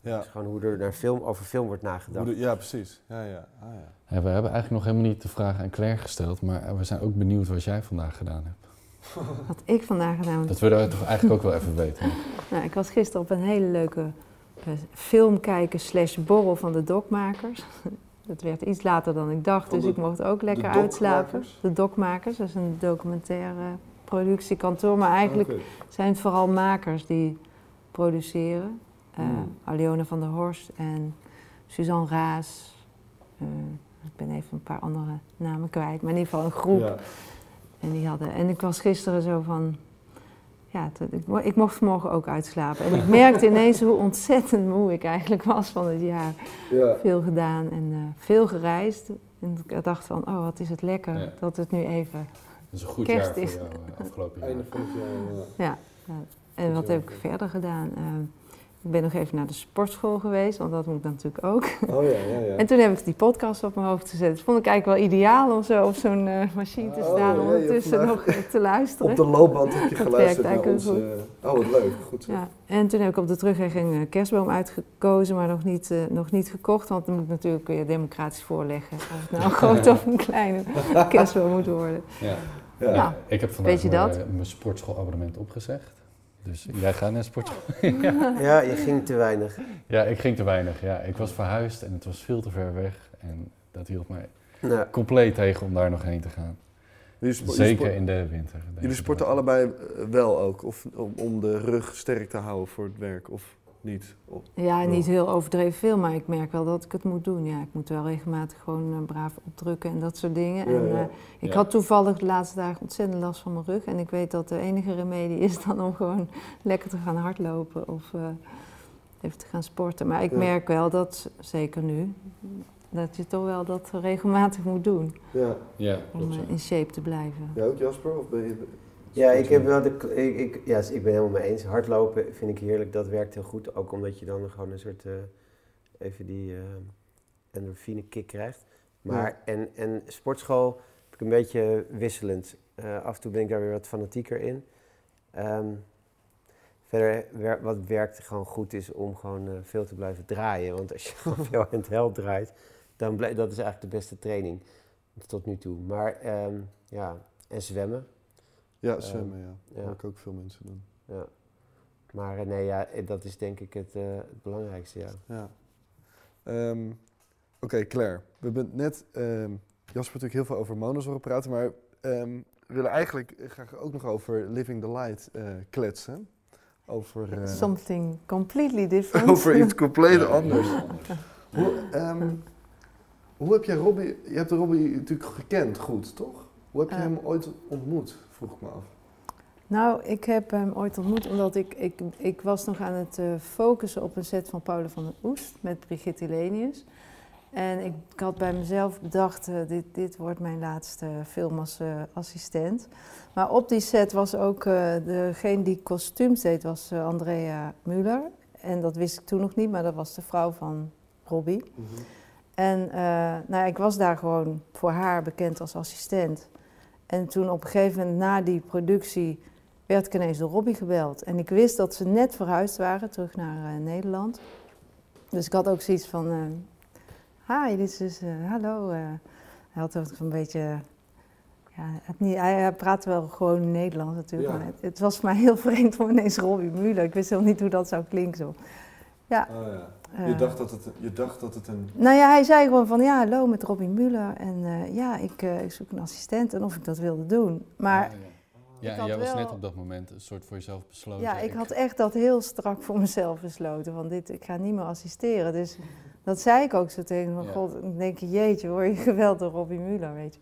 Ja. Het is gewoon hoe er naar film, over film wordt nagedacht. De, ja, precies. Ja, ja. Ah, ja. ja. we hebben eigenlijk nog helemaal niet de vraag aan Claire gesteld, maar we zijn ook benieuwd wat jij vandaag gedaan hebt. Wat ik vandaag gedaan heb? Dat willen we toch eigenlijk ook wel even weten. nou, ik was gisteren op een hele leuke uh, film kijken slash borrel van de dokmakers. Het werd iets later dan ik dacht, Van dus de- ik mocht ook lekker de uitslapen. De Dokmakers, dat is een documentaire productiekantoor. Maar eigenlijk zijn het vooral makers die produceren. Aliona van der Horst en Suzanne Raas. Eh, ik ben even een paar andere namen kwijt, maar in ieder geval een groep. Ja. En, die hadden, en ik was gisteren zo van. Ja, ik, ik mocht vanmorgen ook uitslapen. En ik merkte ineens hoe ontzettend moe ik eigenlijk was van het jaar. Ja. Veel gedaan en eh, veel gereisd. En ik dacht van, oh wat is het lekker Ja. dat het nu even... Dat is een goed Kerst jaar voor is- jou eh, afgelopen jaar. Einde van het jaar, ja. Ja, ja. En wat heb ik verder gedaan? Ik ben nog even naar de sportschool geweest, want dat moet natuurlijk ook. Oh ja, ja, ja. En toen heb ik die podcast op mijn hoofd gezet. Dat vond ik eigenlijk wel ideaal om zo op zo'n eh, machine te Oh, staan, ja, je ondertussen nog eh, te luisteren. Op de loopband heb je Dat geluisterd naar ons. eh, oh, wat leuk. Goed zo. Ja, en toen heb ik op de terugweg een kerstboom uitgekozen, maar nog niet, eh, nog niet gekocht. Want dan moet ik natuurlijk weer democratisch voorleggen of het nou een grote of een kleine kerstboom moet worden. Ja. Ja. Ja. ik heb vandaag mijn sportschoolabonnement opgezegd. Dus jij gaat naar sportschool? Ja, je ging te weinig. Ja, ik ging te weinig. Ja, ik was verhuisd en het was veel te ver weg. En dat hield mij compleet tegen om daar nog heen te gaan. Zeker sport- in de winter. jullie sporten allebei eh, wel ook? Of om, om de rug sterk te houden voor het werk? Of niet? Of- Ja, niet heel overdreven veel, maar ik merk wel dat ik het moet doen. Ja, ik moet wel regelmatig gewoon eh, braaf opdrukken en dat soort dingen. Ja, en, ja. eh, ik Ja. had toevallig de laatste dagen ontzettend last van mijn rug. En ik weet dat de enige remedie is dan om gewoon lekker te gaan hardlopen of eh, even te gaan sporten. Maar ik Ja. merk wel dat, zeker nu, dat je toch wel dat regelmatig moet doen Ja. Ja, om klopt. ja. in shape te blijven. Jij ook Jasper? Of ben je... Ja, ik heb wel de. Ik, ik, ja, ik ben helemaal mee eens. Hardlopen vind ik heerlijk. Dat werkt heel goed. Ook omdat je dan gewoon een soort. eh, even die eh endorfine kick krijgt. Maar, en, en sportschool heb ik een beetje wisselend. Eh, af en toe ben ik daar weer wat fanatieker in. Ehm, verder, wer- wat werkt gewoon goed is om gewoon veel te blijven draaien. Want als je gewoon veel in het hel draait, dan blijft dat is eigenlijk de beste training tot nu toe. Maar ehm, ja, en zwemmen. Ja, zwemmen, ja. Dat ja. ik ook veel mensen doen. Ja. Maar eh, nee, ja, dat is denk ik het, eh, het belangrijkste, ja. Ja. Ehm, Oké, Claire. We hebben net ehm, Jasper natuurlijk heel veel over monos horen praten, maar ehm, we willen eigenlijk graag ook nog over Living the Light eh, kletsen. Over, eh, Something completely different. over iets compleet anders. Hoe, ehm, hoe heb jij Robbie... Je hebt Robbie natuurlijk gekend goed, toch? Hoe heb je Eh. hem ooit ontmoet, vroeg ik me af. Nou, ik heb hem ooit ontmoet omdat ik, ik, ik was nog aan het eh, focussen op een set van Paula van den Oest met Brigitte Lenius. En ik, ik had bij mezelf bedacht, eh, dit, dit wordt mijn laatste film als assistent. Maar op die set was ook uh, degene die kostuums deed, was Andrea Muller. En dat wist ik toen nog niet, maar dat was de vrouw van Robbie. Mhm. En nou ik was daar gewoon voor haar bekend als assistent. En toen op een gegeven moment na die productie werd ik ineens door Robbie gebeld. En ik wist dat ze net verhuisd waren, terug naar uh, Nederland. Dus ik had ook zoiets van, uh, hi, dit is dus, hallo. hij had ook een beetje, ja, het niet, hij, hij praatte wel gewoon Nederlands natuurlijk. Ja. Maar het, het, was voor mij heel vreemd om ineens Robbie Muller. Ik wist helemaal niet hoe dat zou klinken zo. Ja. Oh, ja. Je, dacht dat het, je dacht dat het een... Nou ja, hij zei gewoon van ja, hallo met Robin Muller. En uh, ja, ik, uh, ik, zoek een assistent en of ik dat wilde doen. Maar ja, ja. ja jij was net op dat moment een soort voor jezelf besloten. Ja, ik, ik had echt dat heel strak voor mezelf besloten. Van dit, ik ga niet meer assisteren. Dus dat zei ik ook zo tegen. Ja. God, ik denk jeetje, hoor je geweld door Robin Muller, weet je.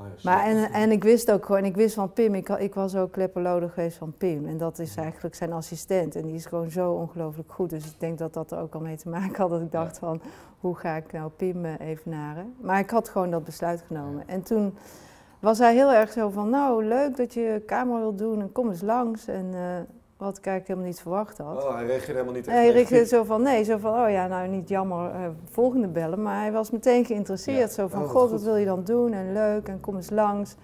Oh, ja, maar en, en ik wist ook gewoon, ik wist van Pim, ik, ik was ook klepperloder geweest van Pim. En dat is eigenlijk zijn assistent. En die is gewoon zo ongelooflijk goed. Dus ik denk dat dat er ook al mee te maken had. Dat ik dacht ja. van, hoe ga ik nou Pim uh, evenaren? Maar ik had gewoon dat besluit genomen. En toen was hij heel erg zo van, nou leuk dat je camera wilt doen en kom eens langs. En uh, wat ik eigenlijk helemaal niet verwacht had. Oh, hij reageerde helemaal niet echt Hij reageerde zo van, nee, zo van, oh ja, nou niet jammer, uh, volgende bellen. Maar hij was meteen geïnteresseerd. Ja. Zo van, oh, god, wat wil je dan doen? En leuk, en kom eens langs.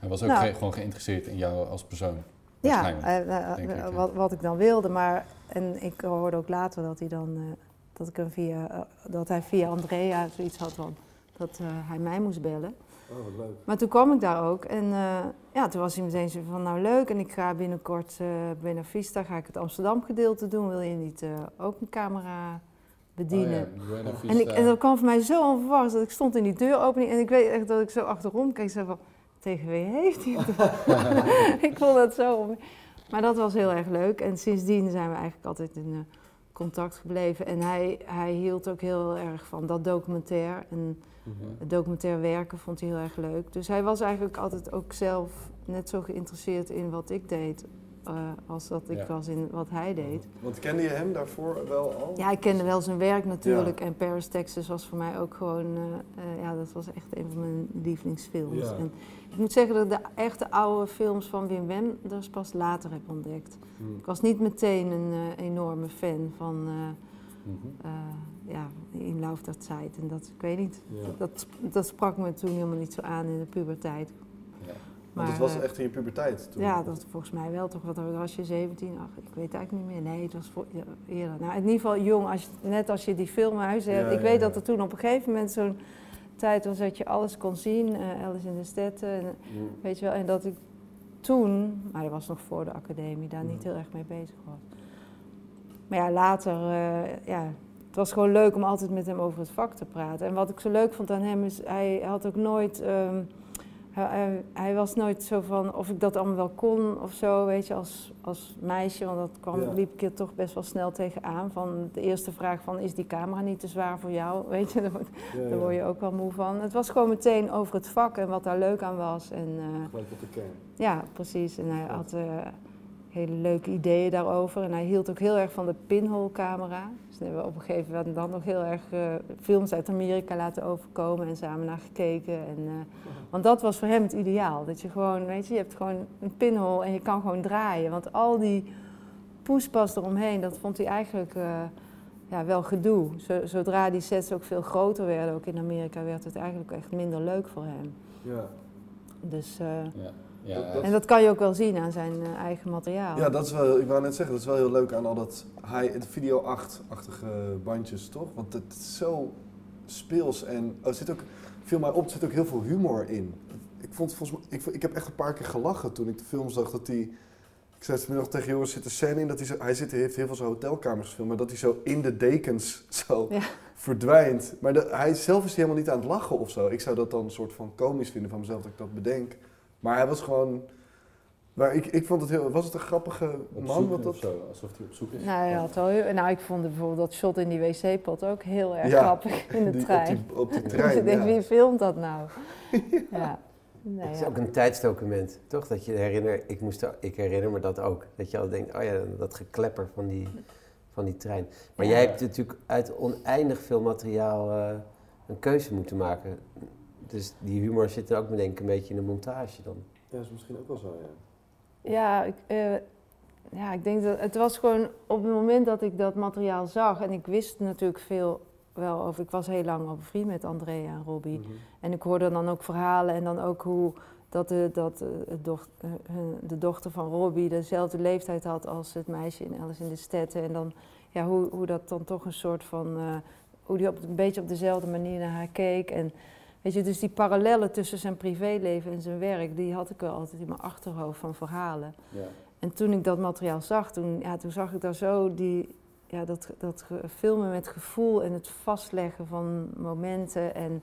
Hij was ook nou, ge gewoon geïnteresseerd in jou als persoon. Ja, uh, ik, wat, wat, ik dan wilde. Maar, en ik hoorde ook later dat hij dan, dat, ik hem via, uh, dat hij via Andrea zoiets had van, dat uh, hij mij moest bellen. Oh, wat leuk. Maar toen kwam ik daar ook en uh, ja, toen was hij meteen zo van nou leuk en ik ga binnenkort uh, bij Vista ga ik het Amsterdam gedeelte doen. Wil je niet uh, ook een camera bedienen. Oh ja, Buena En, ik, en dat kwam voor mij zo onverwachts dat ik stond in die deuropening en ik weet echt dat ik zo achterom keek. Zo van, tegen wie heeft hij het? ik vond dat zo... Maar dat was heel erg leuk. En sindsdien zijn we eigenlijk altijd in eh, contact gebleven. En hij, hij hield ook heel erg van dat documentaire. En Mhm. het documentaire werken vond hij heel erg leuk. Dus hij was eigenlijk altijd ook zelf net zo geïnteresseerd in wat ik deed... eh, als dat ik Ja. was in wat hij deed. Want kende je hem daarvoor wel al? Ja, ik kende wel zijn werk natuurlijk. En Paris, Texas was voor mij ook gewoon... eh, eh, ja, dat was echt een van mijn lievelingsfilms. Ja. En ik moet zeggen dat ik de echte oude films van Wim Wenders pas later heb ontdekt. Hm. Ik was niet meteen een eh, enorme fan van... Mhm. eh, ja, in Lauf der Zeit. En dat, ik weet niet, Ja. dat, dat sprak me toen helemaal niet zo aan in de puberteit. Ja. Want het was eh, echt in je puberteit toen? ja, dat volgens mij wel toch. Wat was je 17? Ach, ik weet eigenlijk niet meer. Nee, het was voor, eerder. Nou, in ieder geval jong, als je, net als je die film uit hebt. Ja, ik weet dat er toen op een gegeven moment zo'n tijd was dat je alles kon zien. eh Alice in de Stetten, en, Mhm. weet je wel. En dat ik toen, maar dat was nog voor de academie, daar niet Mhm. heel erg mee bezig was. Maar ja, later, eh, ja, het was gewoon leuk om altijd met hem over het vak te praten. En wat ik zo leuk vond aan hem is, hij had ook nooit, ehm, hij, hij, was nooit zo van of ik dat allemaal wel kon of zo, weet je, als, als meisje. Want dat kwam, Ja. liep ik er toch best wel snel tegenaan. Van de eerste vraag van, is die camera niet te zwaar voor jou? Weet je, daar, word- Ja, ja. daar word je ook wel moe van. Het was gewoon meteen over het vak en wat daar leuk aan was. En, eh, Gelijk op de kern. ja, precies. En hij had eh, hele leuke ideeën daarover. En hij hield ook heel erg van de pinhole-camera. Dus daar hebben we op een gegeven moment dan nog heel erg eh, films uit Amerika laten overkomen en samen naar gekeken. En, eh, want dat was voor hem het ideaal. Dat je gewoon, weet je, je hebt gewoon een pinhole en je kan gewoon draaien. Want al die poespas eromheen, dat vond hij eigenlijk eh, ja, wel gedoe. Zo- Zodra die sets ook veel groter werden, ook in Amerika, werd het eigenlijk echt minder leuk voor hem. Ja. Dus... eh, Ja. Ja, Dat- en dat kan je ook wel zien aan zijn eh, eigen materiaal. ja, dat is wel, ik wou net zeggen, dat is wel heel leuk aan al dat high, de video 8-achtige bandjes, toch? Want het is zo speels en oh, er zit ook, viel mij op, er zit ook heel veel humor in. Ik, vond, volgens mij, ik, ik heb echt een paar keer gelachen toen ik de film zag dat hij... Ik zei het vanmiddag tegen Joris, zit een scène in dat hij, zo, hij zit, heeft heel veel zo hotelkamers gefilmd, maar dat hij zo in de dekens zo Ja. verdwijnt. Maar de, hij zelf is helemaal niet aan het lachen of zo. Ik zou dat dan een soort van komisch vinden van mezelf dat ik dat bedenk. Maar hij was gewoon... Maar ik, ik vond het heel... Was het een grappige op man? Wat of dat, zo, alsof hij op zoek is. Nou, hij had wel heel- nou, ik vond bijvoorbeeld dat shot in die wc-pot ook heel erg Ja, grappig in de die, trein. Op die, op die trein, ik denk, ja. wie filmt dat nou? ja. Nee, Het is ja. ook een tijdsdocument, toch? Dat je herinner, ik, moest, er- ik herinner me dat ook. Dat je al denkt, oh ja, dat geklepper van die, van die trein. Maar Ja. jij hebt natuurlijk uit oneindig veel materiaal eh, een keuze moeten maken. Dus die humor zit er ook, denk ik, een beetje in de montage dan. Ja, is misschien ook wel zo, ja. Ja, ik, eh, ja, ik denk dat het was gewoon op het moment dat ik dat materiaal zag en ik wist natuurlijk veel wel over. Ik was heel lang al bevriend met Andrea en Robbie. Mhm. En ik hoorde dan ook verhalen en dan ook hoe dat de, dat eh, doch- eh, de dochter van Robbie dezelfde leeftijd had als het meisje in Alice in de Stetten. En dan ja, hoe, hoe dat dan toch een soort van. eh, hoe die op, een beetje op dezelfde manier naar haar keek. En weet je, dus die parallellen tussen zijn privéleven en zijn werk, die had ik wel altijd in mijn achterhoofd van verhalen. Ja. En toen ik dat materiaal zag, toen, ja, toen zag ik daar zo die, ja, dat, dat filmen met gevoel en het vastleggen van momenten. En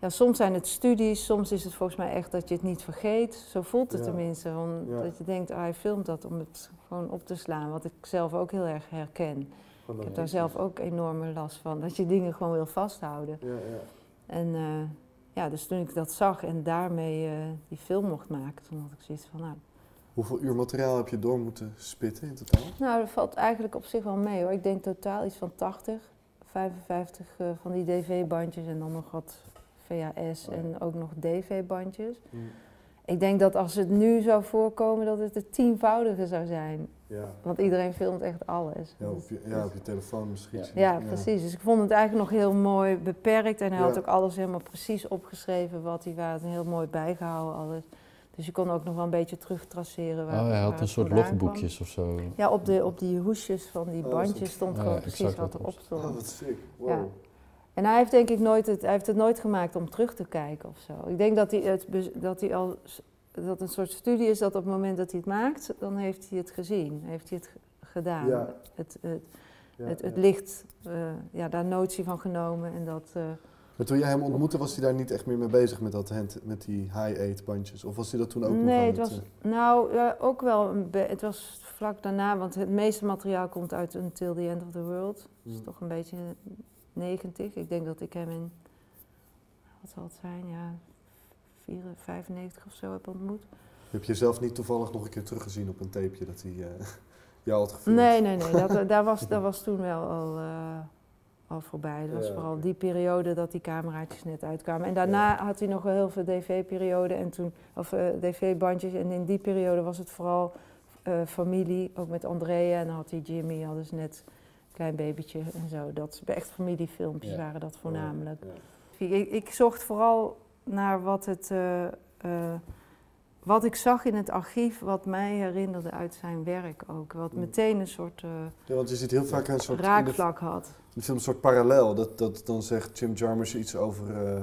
ja, soms zijn het studies, soms is het volgens mij echt dat je het niet vergeet. Zo voelt het Ja. tenminste. Ja. Dat je denkt, ah, hij filmt dat om het gewoon op te slaan. Wat ik zelf ook heel erg herken. Ik heb daar zelf ook enorme last van. Dat je dingen gewoon wil vasthouden. Ja, ja. En eh, ja, dus toen ik dat zag en daarmee eh, die film mocht maken, toen had ik zoiets van, nou, Hoeveel uur materiaal heb je door moeten spitten in totaal? Nou, dat valt eigenlijk op zich wel mee hoor. Ik denk totaal iets van 80, 55 eh, van die DV-bandjes en dan nog wat VHS Oh en ook nog DV-bandjes. Hm. Ik denk dat als het nu zou voorkomen, dat het het tienvoudige zou zijn. Ja. Want iedereen filmt echt alles. Ja, op je, ja, op je telefoon misschien. Ja. Ja, precies. Dus ik vond het eigenlijk nog heel mooi beperkt. En hij had ook alles helemaal precies opgeschreven wat hij was. En heel mooi bijgehouden alles. Dus je kon ook nog wel een beetje terugtraceren. Waar, Oh, hij had een soort kwam. logboekjes of zo. Ja, op, de, op die hoesjes van die Oh, bandjes stond Ja, gewoon precies wat erop stond. Oh, wat sick. Wow. En hij heeft denk ik nooit het, hij heeft het nooit gemaakt om terug te kijken of zo. Ik denk dat hij, het, dat hij al dat een soort studie is dat op het moment dat hij het maakt, dan heeft hij het gezien, heeft hij het gedaan. Ja. Het, het, het, het licht, uh, ja, daar notie van genomen en dat... Uh, maar toen jij hem ontmoette, was hij daar niet echt meer mee bezig met, dat hand, met die high-eight bandjes? Of was hij dat toen ook nee, nog Nee, het was, nou, uh, ook wel, een het was vlak daarna, want het meeste materiaal komt uit Until the End of the World. Dat is Mm. toch een beetje 90. Ik denk dat ik hem in, wat zal het zijn, ja, 4, 95 of zo heb ontmoet. Heb je zelf niet toevallig nog een keer teruggezien op een tapeje dat hij uh, jou had gefilmd? Nee, nee, nee. Dat, daar, was, dat was toen wel al, uh, al voorbij. Dat was Ja, vooral die periode dat die cameraatjes net uitkwamen. En daarna had hij nog wel heel veel dv-periode en toen, of uh, dv-bandjes. En in die periode was het vooral familie, ook met Andrea. En dan had hij Jimmy, hadden ze net klein babytje en zo. Dat echt familiefilmpjes Ja. waren dat voornamelijk. Ja. Ik, ik zocht vooral naar wat het. eh, eh, wat ik zag in het archief, wat mij herinnerde uit zijn werk ook. Wat Mm. meteen een soort eh, Ja, want je ziet heel vaak een soort, raakvlak had. film een soort parallel. Dat, dat dan zegt Jim Jarmusch iets over, eh,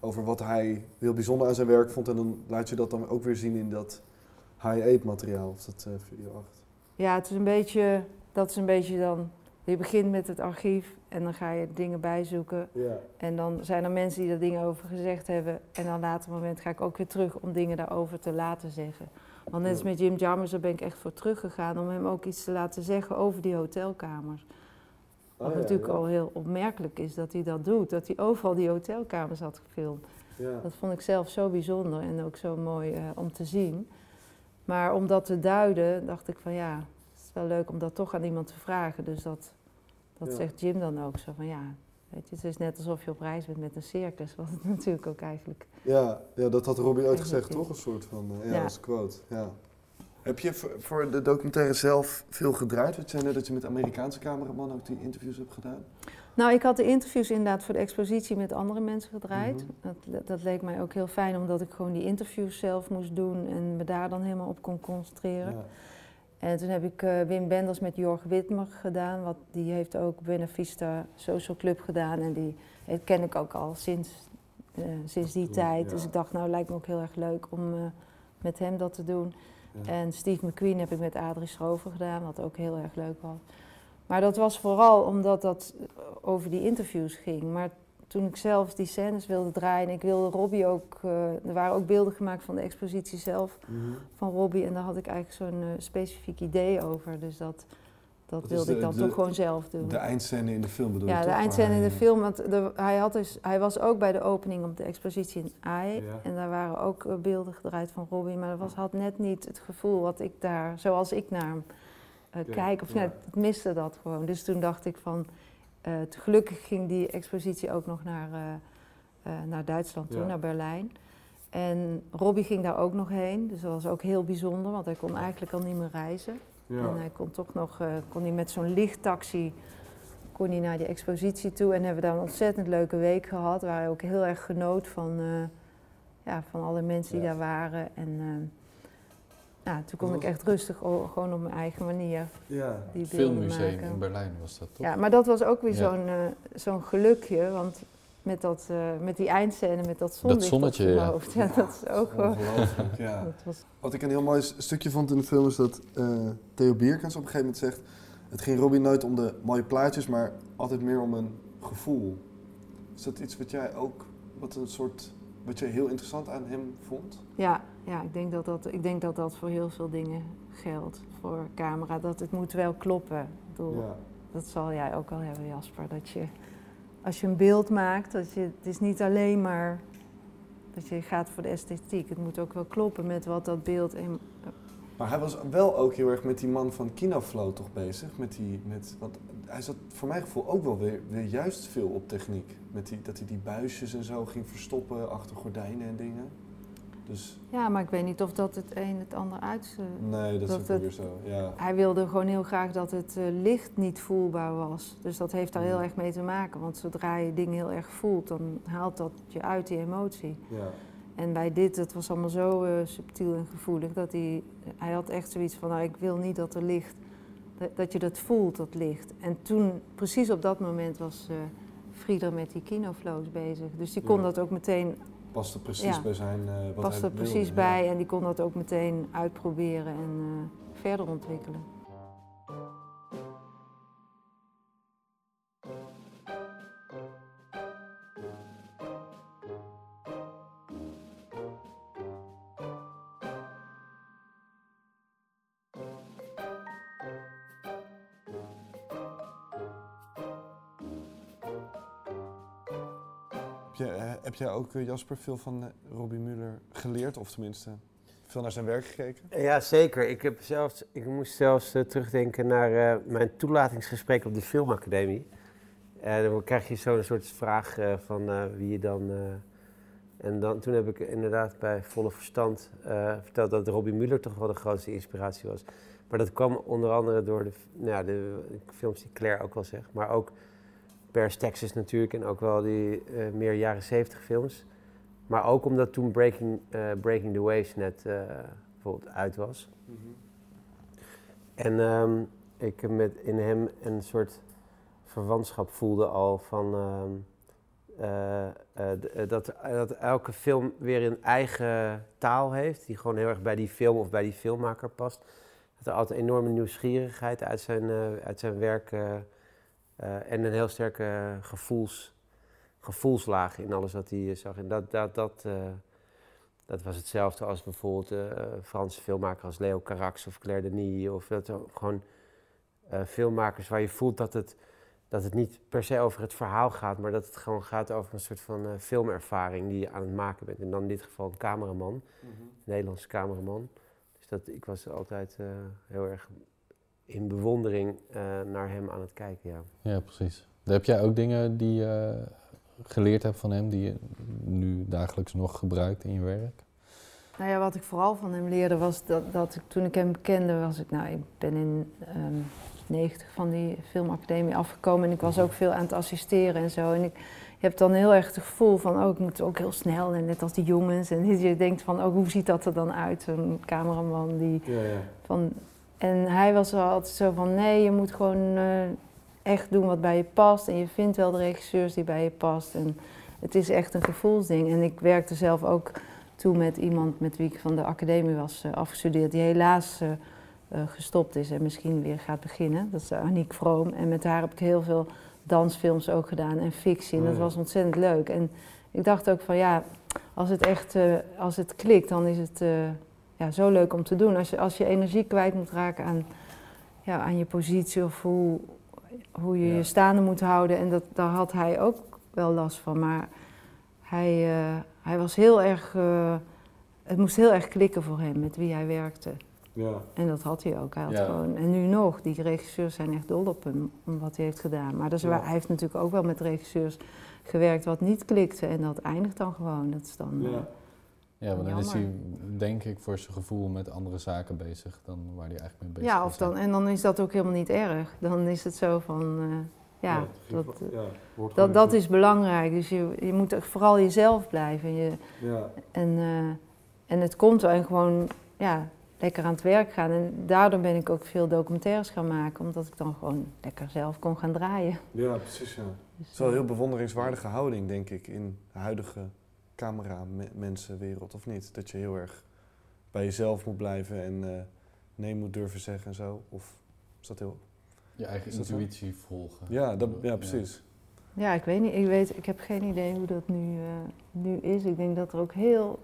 over wat hij heel bijzonder aan zijn werk vond. En dan laat je dat dan ook weer zien in dat high-eight materiaal, of dat video 8. Ja, het is een beetje. Dat is een beetje dan. Je begint met het archief en dan ga je dingen bijzoeken. Ja. En dan zijn er mensen die daar dingen over gezegd hebben. En dan later moment ga ik ook weer terug om dingen daarover te laten zeggen. Want net als met Jim Jarmusch, daar ben ik echt voor teruggegaan om hem ook iets te laten zeggen over die hotelkamers. Wat Oh, ja, natuurlijk ja. al heel opmerkelijk is dat hij dat doet. Dat hij overal die hotelkamers had gefilmd. Ja. Dat vond ik zelf zo bijzonder en ook zo mooi eh, om te zien. Maar om dat te duiden, dacht ik van ja, wel leuk om dat toch aan iemand te vragen. Dus dat, dat Ja. zegt Jim dan ook zo van ja, weet je, het is net alsof je op reis bent met een circus. Wat het natuurlijk ook eigenlijk. Ja, ja, dat had Robbie ooit gezegd, Eigenlijk toch? Een soort van, eh, ja, Ja. als quote. Ja. Heb je voor, de documentaire zelf veel gedraaid? Zei net dat je met Amerikaanse cameraman ook die interviews hebt gedaan. Nou, ik had de interviews inderdaad voor de expositie met andere mensen gedraaid. Mhm. dat, dat leek mij ook heel fijn, omdat ik gewoon die interviews zelf moest doen en me daar dan helemaal op kon concentreren. Ja. En toen heb ik eh, Wim Benders met Jorg Witmer gedaan. Wat, die heeft ook Buena Vista Social Club gedaan. En die eh, ken ik ook al sinds, eh, sinds die tijd. ja. Dus ik dacht, nou lijkt me ook heel erg leuk om met hem dat te doen. Ja. En Steve McQueen heb ik met Adrie Schrover gedaan, wat ook heel erg leuk was. Maar dat was vooral omdat dat over die interviews ging. Maar toen ik zelf die scènes wilde draaien, en ik wilde Robbie ook... eh, er waren ook beelden gemaakt van de expositie zelf Mhm. van Robbie. En daar had ik eigenlijk zo'n eh, specifiek idee over. Dus dat, dat, wilde de- ik dan de- toch gewoon zelf doen. De eindscène in de film bedoel je ja, de toch? eindscène in de hij- film. Want de- hij, had dus, hij was ook bij de opening op de expositie in AI. Ja. En daar waren ook eh, beelden gedraaid van Robbie. Maar dat was, had net niet het gevoel wat ik daar, zoals ik naar hem Ja, kijk. Of ja. net, het miste dat gewoon. Dus toen dacht ik van... eh, gelukkig ging die expositie ook nog naar, eh, eh, naar Duitsland toe, Ja. naar Berlijn. En Robbie ging daar ook nog heen. Dus dat was ook heel bijzonder, want hij kon eigenlijk al niet meer reizen. Ja. En hij kon toch nog kon hij met zo'n lichttaxi kon hij naar die expositie toe. En hebben we daar een ontzettend leuke week gehad. Waar hij ook heel erg genoot van, ja, van alle mensen die Ja. daar waren. En ja, toen kon Dat ik echt rustig, gewoon op mijn eigen manier Ja. die beelden Filmmuseum maken. in Berlijn was dat toch? Ja, maar dat was ook weer Ja. zo'n eh, zo'n gelukje. Want met, dat, eh, met die eindscène, met dat zonlicht zonnetje, op zijn ja. hoofd. Ja, dat is ook wel... Ongelooflijk, ja. Dat was, Wat ik een heel mooi stukje vond in de film is dat eh, Theo Bierkens op een gegeven moment zegt... Het ging Robbie nooit om de mooie plaatjes, maar altijd meer om een gevoel. Is dat iets wat jij ook, wat een soort, wat jij heel interessant aan hem vond? Ja, ja ik, denk dat dat, ik denk dat dat voor heel veel dingen geldt. Voor camera, dat het moet wel kloppen. Ik bedoel, Ja. Dat zal jij ook al hebben, Jasper. Dat je, als je een beeld maakt, dat je, het is niet alleen maar dat je gaat voor de esthetiek. Het moet ook wel kloppen met wat dat beeld... In, Maar hij was wel ook heel erg met die man van Kinoflow toch bezig. Met die, met, want hij zat voor mijn gevoel ook wel weer, weer juist veel op techniek. Met die, dat hij die buisjes en zo ging verstoppen achter gordijnen en dingen. Dus ja, maar ik weet niet of dat het een het ander uit... eh, nee, dat, Dat is ook het- weer zo. Ja. Hij wilde gewoon heel graag dat het eh, licht niet voelbaar was. Dus dat heeft daar heel Ja. erg mee te maken. Want zodra je dingen heel erg voelt, dan haalt dat je uit die emotie. Ja. En bij dit, het was allemaal zo eh, subtiel en gevoelig, dat hij, hij had echt zoiets van, nou, ik wil niet dat er licht, dat, dat je dat voelt, dat licht. En toen, precies op dat moment, was eh Frieder met die kinoflows bezig. Dus die kon Ja. dat ook meteen, Past er precies Ja. bij zijn eh wat past er wilde, precies ja. bij en die kon dat ook meteen uitproberen en eh, verder ontwikkelen. Heb jij ook, eh, Jasper, veel van uh, Robbie Muller geleerd? Of tenminste, veel naar zijn werk gekeken? Ja, zeker. Ik, heb zelfs, ik moest zelfs terugdenken naar mijn toelatingsgesprek op de Filmacademie. En dan krijg je zo'n soort vraag van wie je dan... en dan, toen heb ik inderdaad bij volle verstand verteld dat Robbie Muller toch wel de grootste inspiratie was. Maar dat kwam onder andere door de, nou de films die Claire ook wel zegt, maar ook Paris, Texas natuurlijk en ook wel die uh, meer jaren 70 films. Maar ook omdat toen Breaking, uh, Breaking the Waves net bijvoorbeeld uit was. En um, ik met in hem een soort verwantschap voelde al van um, dat, dat elke film weer een eigen taal heeft, die gewoon heel erg bij die film of bij die filmmaker past. Dat er altijd enorme nieuwsgierigheid uit zijn, uit zijn werk uh, en een heel sterke gevoels, gevoelslaag in alles wat hij zag. En dat, dat, dat, uh, dat was hetzelfde als bijvoorbeeld uh, Franse filmmakers als Leo Carax of Claire Denis. Of dat gewoon filmmakers waar je voelt dat het, dat het niet per se over het verhaal gaat, maar dat het gewoon gaat over een soort van filmervaring die je aan het maken bent. En dan in dit geval een cameraman, mm -hmm. Nederlandse cameraman. Dus dat, ik was altijd heel erg in bewondering uh, naar hem aan het kijken. Ja, ja precies. Heb jij ook dingen die je geleerd hebt van hem, die je nu dagelijks nog gebruikt in je werk? Nou ja, wat ik vooral van hem leerde was dat, dat ik, toen ik hem kende, was ik, nou, ik ben in um, 90 van die filmacademie afgekomen en ik was ook veel aan het assisteren en zo. En ik, je hebt dan heel erg het gevoel van, oh, ik moet ook heel snel en net als die jongens. En je denkt van, oh, hoe ziet dat er dan uit, een cameraman die ja, ja. van en hij was wel altijd zo van, nee, je moet gewoon uh, echt doen wat bij je past. En je vindt wel de regisseurs die bij je past. En het is echt een gevoelsding. En ik werkte zelf ook toen met iemand met wie ik van de academie was uh, afgestudeerd, die helaas uh, gestopt is en misschien weer gaat beginnen. Dat is Aniek Vroom. En met haar heb ik heel veel dansfilms ook gedaan en fictie. En dat was ontzettend leuk. En ik dacht ook van ja, als het echt als het klikt, dan is het ja, zo leuk om te doen. Als je, als je energie kwijt moet raken aan, ja, aan je positie of hoe, hoe je je staande moet houden. En dat, daar had hij ook wel last van. Maar hij, uh, hij was heel erg. Uh, het moest heel erg klikken voor hem met wie hij werkte. Ja. En dat had hij ook. Hij had gewoon, en nu nog, die regisseurs zijn echt dol op hem, om wat hij heeft gedaan. Maar dus hij heeft natuurlijk ook wel met regisseurs gewerkt wat niet klikte. En dat eindigt dan gewoon. Dat is dan, uh, ja, want dan is hij denk ik voor zijn gevoel met andere zaken bezig dan waar hij eigenlijk mee bezig ja, is. Of dan, en dan is dat ook helemaal niet erg. Dan is het zo van, uh, ja, ja, dat, ja, dat, dat is belangrijk. Dus je, je moet vooral jezelf blijven. Je, ja. en, uh, en het komt wel en gewoon ja, lekker aan het werk gaan. En daardoor ben ik ook veel documentaires gaan maken, omdat ik dan gewoon lekker zelf kon gaan draaien. Ja, precies. Ja. Dus, het is wel een heel bewonderingswaardige houding, denk ik, in de huidige camera-mensenwereld, of niet? Dat je heel erg bij jezelf moet blijven en uh, nee moet durven zeggen en zo? Of is dat heel... Je eigen intuïtie volgen. Ja, dat, ja precies. Ja. ik weet niet. Ik, weet, ik heb geen idee hoe dat nu, uh, nu is. Ik denk dat er ook heel,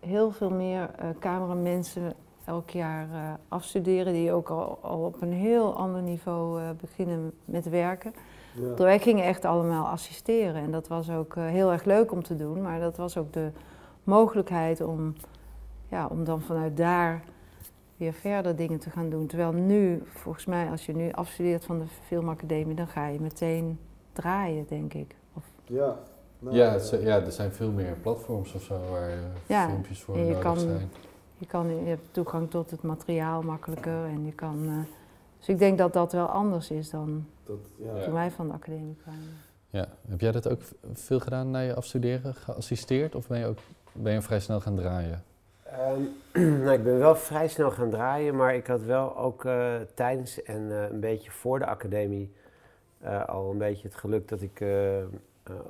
heel veel meer uh, cameramensen elk jaar uh, afstuderen... die ook al, al op een heel ander niveau beginnen met werken... Ja. Wij gingen echt allemaal assisteren en dat was ook uh, heel erg leuk om te doen, maar dat was ook de mogelijkheid om, ja, om dan vanuit daar weer verder dingen te gaan doen. Terwijl nu, volgens mij, als je nu afstudeert van de filmacademie, dan ga je meteen draaien, denk ik. Of... Ja. Nou, ja, het, ja, er zijn veel meer platforms of zo waar ja, filmpjes voor je nodig kan, zijn. Je, kan, je hebt toegang tot het materiaal makkelijker en je kan... Uh, dus ik denk dat dat wel anders is dan dat, ja. toen wij van de academie kwamen. Ja, heb jij dat ook veel gedaan na je afstuderen, geassisteerd of ben je, ook, ben je vrij snel gaan draaien? Um, nou, ik ben wel vrij snel gaan draaien, maar ik had wel ook uh, tijdens en uh, een beetje voor de academie uh, al een beetje het geluk dat ik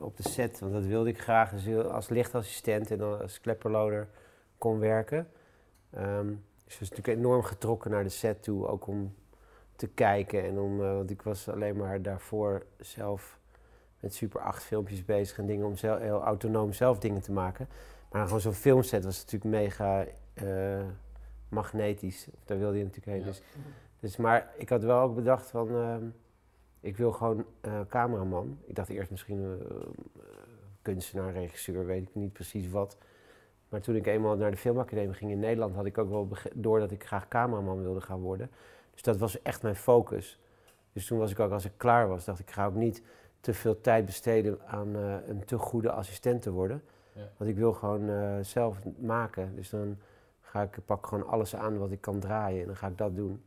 op de set, want dat wilde ik graag, dus als lichtassistent en dan als klepperloader kon werken. Um, dus was natuurlijk enorm getrokken naar de set toe, ook om te kijken. En om, uh, want ik was alleen maar daarvoor zelf met Super 8 filmpjes bezig en dingen om zelf, heel autonoom zelf dingen te maken. Maar gewoon zo'n filmset was natuurlijk mega uh, magnetisch. Daar wilde je natuurlijk heen. Dus, dus, maar ik had wel ook bedacht van, uh, ik wil gewoon uh, cameraman. Ik dacht eerst misschien kunstenaar, regisseur, weet ik niet precies wat. Maar toen ik eenmaal naar de filmacademie ging in Nederland, had ik ook wel door dat ik graag cameraman wilde gaan worden. Dus dat was echt mijn focus. Dus toen was ik ook, als ik klaar was, dacht ik, ik ga ook niet te veel tijd besteden aan eh, een te goede assistent te worden. Ja. Want ik wil gewoon eh, zelf maken. Dus dan ga ik, pak gewoon alles aan wat ik kan draaien en dan ga ik dat doen.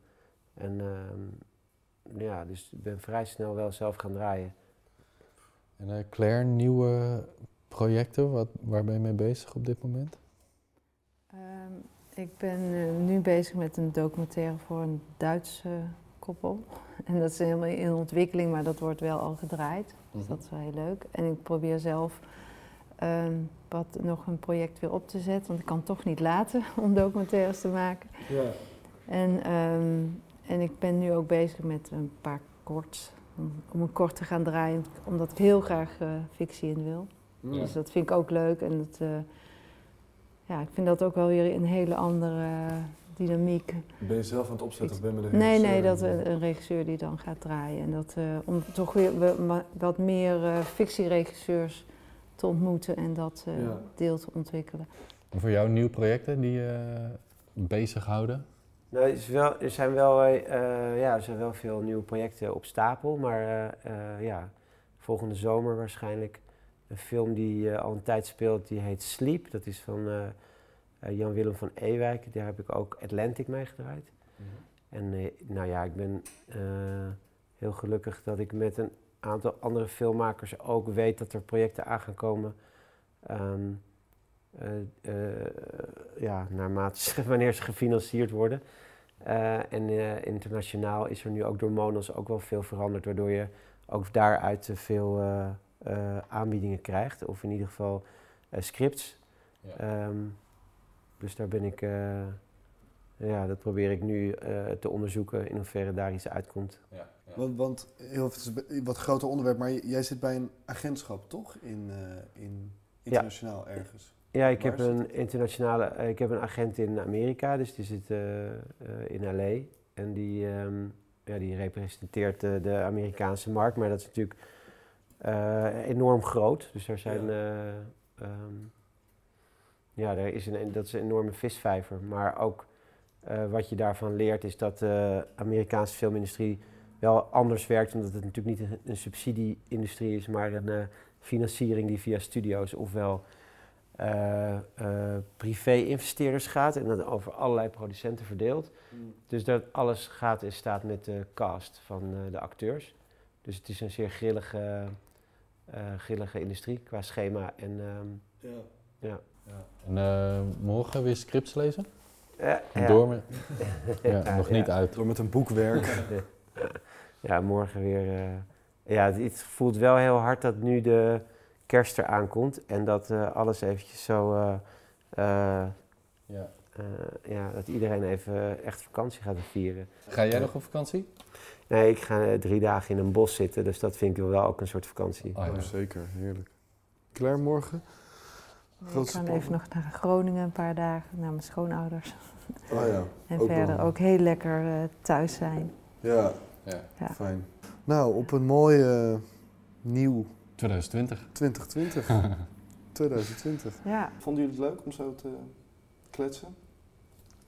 En ehm, ja, dus ik ben vrij snel wel zelf gaan draaien. En eh, Claire, nieuwe projecten, wat, waar ben je mee bezig op dit moment? Ik ben eh, nu bezig met een documentaire voor een Duitse koppel. En dat is helemaal in ontwikkeling, maar dat wordt wel al gedraaid. Dus dat is wel heel leuk. En ik probeer zelf ehm, wat, nog een project weer op te zetten, want ik kan toch niet laten om documentaires te maken. Ja. En, ehm, en ik ben nu ook bezig met een paar korts, om, een kort te gaan draaien, omdat ik heel graag eh, fictie in wil. Ja. Dus dat vind ik ook leuk. En dat, eh, ja, ik vind dat ook wel weer een hele andere eh, dynamiek. Ben je zelf aan het opzetten of ben je met de Nee, nee, regisseur? dat een, een regisseur die dan gaat draaien. En dat, eh, om toch weer we- wat meer eh, fictieregisseurs te ontmoeten en dat eh, Ja. deel te ontwikkelen. En voor jou nieuwe projecten die je bezighouden? Nou, er, is wel, er, zijn wel, eh, eh, ja, er zijn wel veel nieuwe projecten op stapel, maar eh, eh, ja, volgende zomer waarschijnlijk een film die eh, al een tijd speelt, die heet Sleep. Dat is van eh, eh, Jan-Willem van Ewijk, daar heb ik ook Atlantic mee gedraaid. En eh, nou ja, ik ben heel gelukkig dat ik met een aantal andere filmmakers ook weet dat er projecten aan gaan komen. Ehm, eh, eh, ja, naarmate ze, wanneer ze gefinancierd worden. En internationaal is er nu ook door Monos ook wel veel veranderd, waardoor je ook daaruit veel aanbiedingen krijgt, of in ieder geval eh, scripts. Ja. Ehm, dus daar ben ik, eh, ja, dat probeer ik nu eh, te onderzoeken in hoeverre daar iets uitkomt. Ja, ja. Want, want heel even, het is een wat groter onderwerp, maar jij zit bij een agentschap, toch? In, eh, in internationaal ergens. Ja, ik heb een internationale, eh, ik heb een agent in Amerika, dus die zit eh, eh, in LA. En die, ehm, ja, die representeert eh, de Amerikaanse markt, maar dat is natuurlijk eh, enorm groot. Dus daar zijn, eh, ehm, ja, daar is een, dat is een enorme visvijver. Maar ook eh, wat je daarvan leert is dat de Amerikaanse filmindustrie wel anders werkt, omdat het natuurlijk niet een, een subsidie-industrie is, maar een eh, financiering die via studio's ofwel eh, eh, privé-investeerders gaat en dat over allerlei producenten verdeelt. Dus dat alles gaat en staat met de cast van eh, de acteurs. Dus het is een zeer grillige, eh, grillige industrie qua schema. En, ehm, Ja. ja. En eh, morgen weer scripts lezen? Eh, En ja. door met... Ja, Ja, nog ja. niet uit. Door met een boekwerk. Ja, morgen weer. eh, ja, het, het voelt wel heel hard dat nu de kerst eraan komt en dat eh, alles eventjes zo. eh, eh, Ja. eh, ja, dat iedereen even echt vakantie gaat vieren. Ga jij nog op vakantie? Nee, ik ga eh, drie dagen in een bos zitten, dus dat vind ik wel ook een soort vakantie. Oh, ja. Oh, zeker, heerlijk. Klaar morgen? Nee, ik ga even nog naar Groningen een paar dagen, naar mijn schoonouders. Oh ja, En Ook verder wel. ook heel lekker eh, thuis zijn. ja, Ja. Ja. fijn. Nou, op een mooi eh, nieuw 2020. 2020. 2020. Ja. Vonden jullie het leuk om zo te kletsen?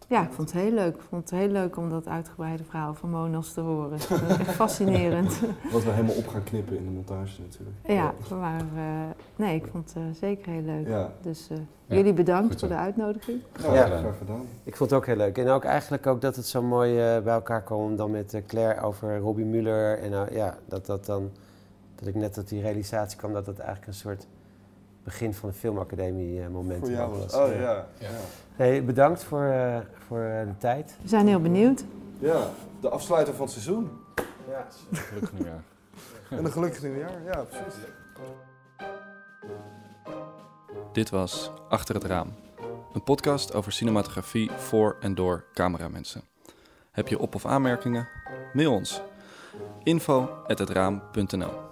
Ja, ik vond het heel leuk. Ik vond het heel leuk om dat uitgebreide verhaal van Monos te horen. Echt fascinerend. Wat we helemaal op gaan knippen in de montage natuurlijk. ja, maar eh, nee, ik vond het eh, zeker heel leuk. Ja, Dus eh, Ja, jullie bedankt goed voor de uitnodiging. ja, Ja. graag gedaan. Ik vond het ook heel leuk. En ook eigenlijk ook dat het zo mooi bij elkaar kwam dan met Claire over Robbie Muller. En ja, dat dat dan, dat ik net tot die realisatie kwam dat dat eigenlijk een soort begin van een filmacademie eh, moment Voor jou ook was was. Oh ja. Ja. Hey, bedankt voor, eh, voor eh, de tijd. We zijn heel benieuwd. ja, de afsluiter van het seizoen. Ja. Gelukkig nieuwjaar. En een gelukkig nieuwjaar. Ja, precies. Dit was Achter het Raam. Een podcast over cinematografie voor en door cameramensen. Heb je op- of aanmerkingen? Mail ons. info@hetraam.nl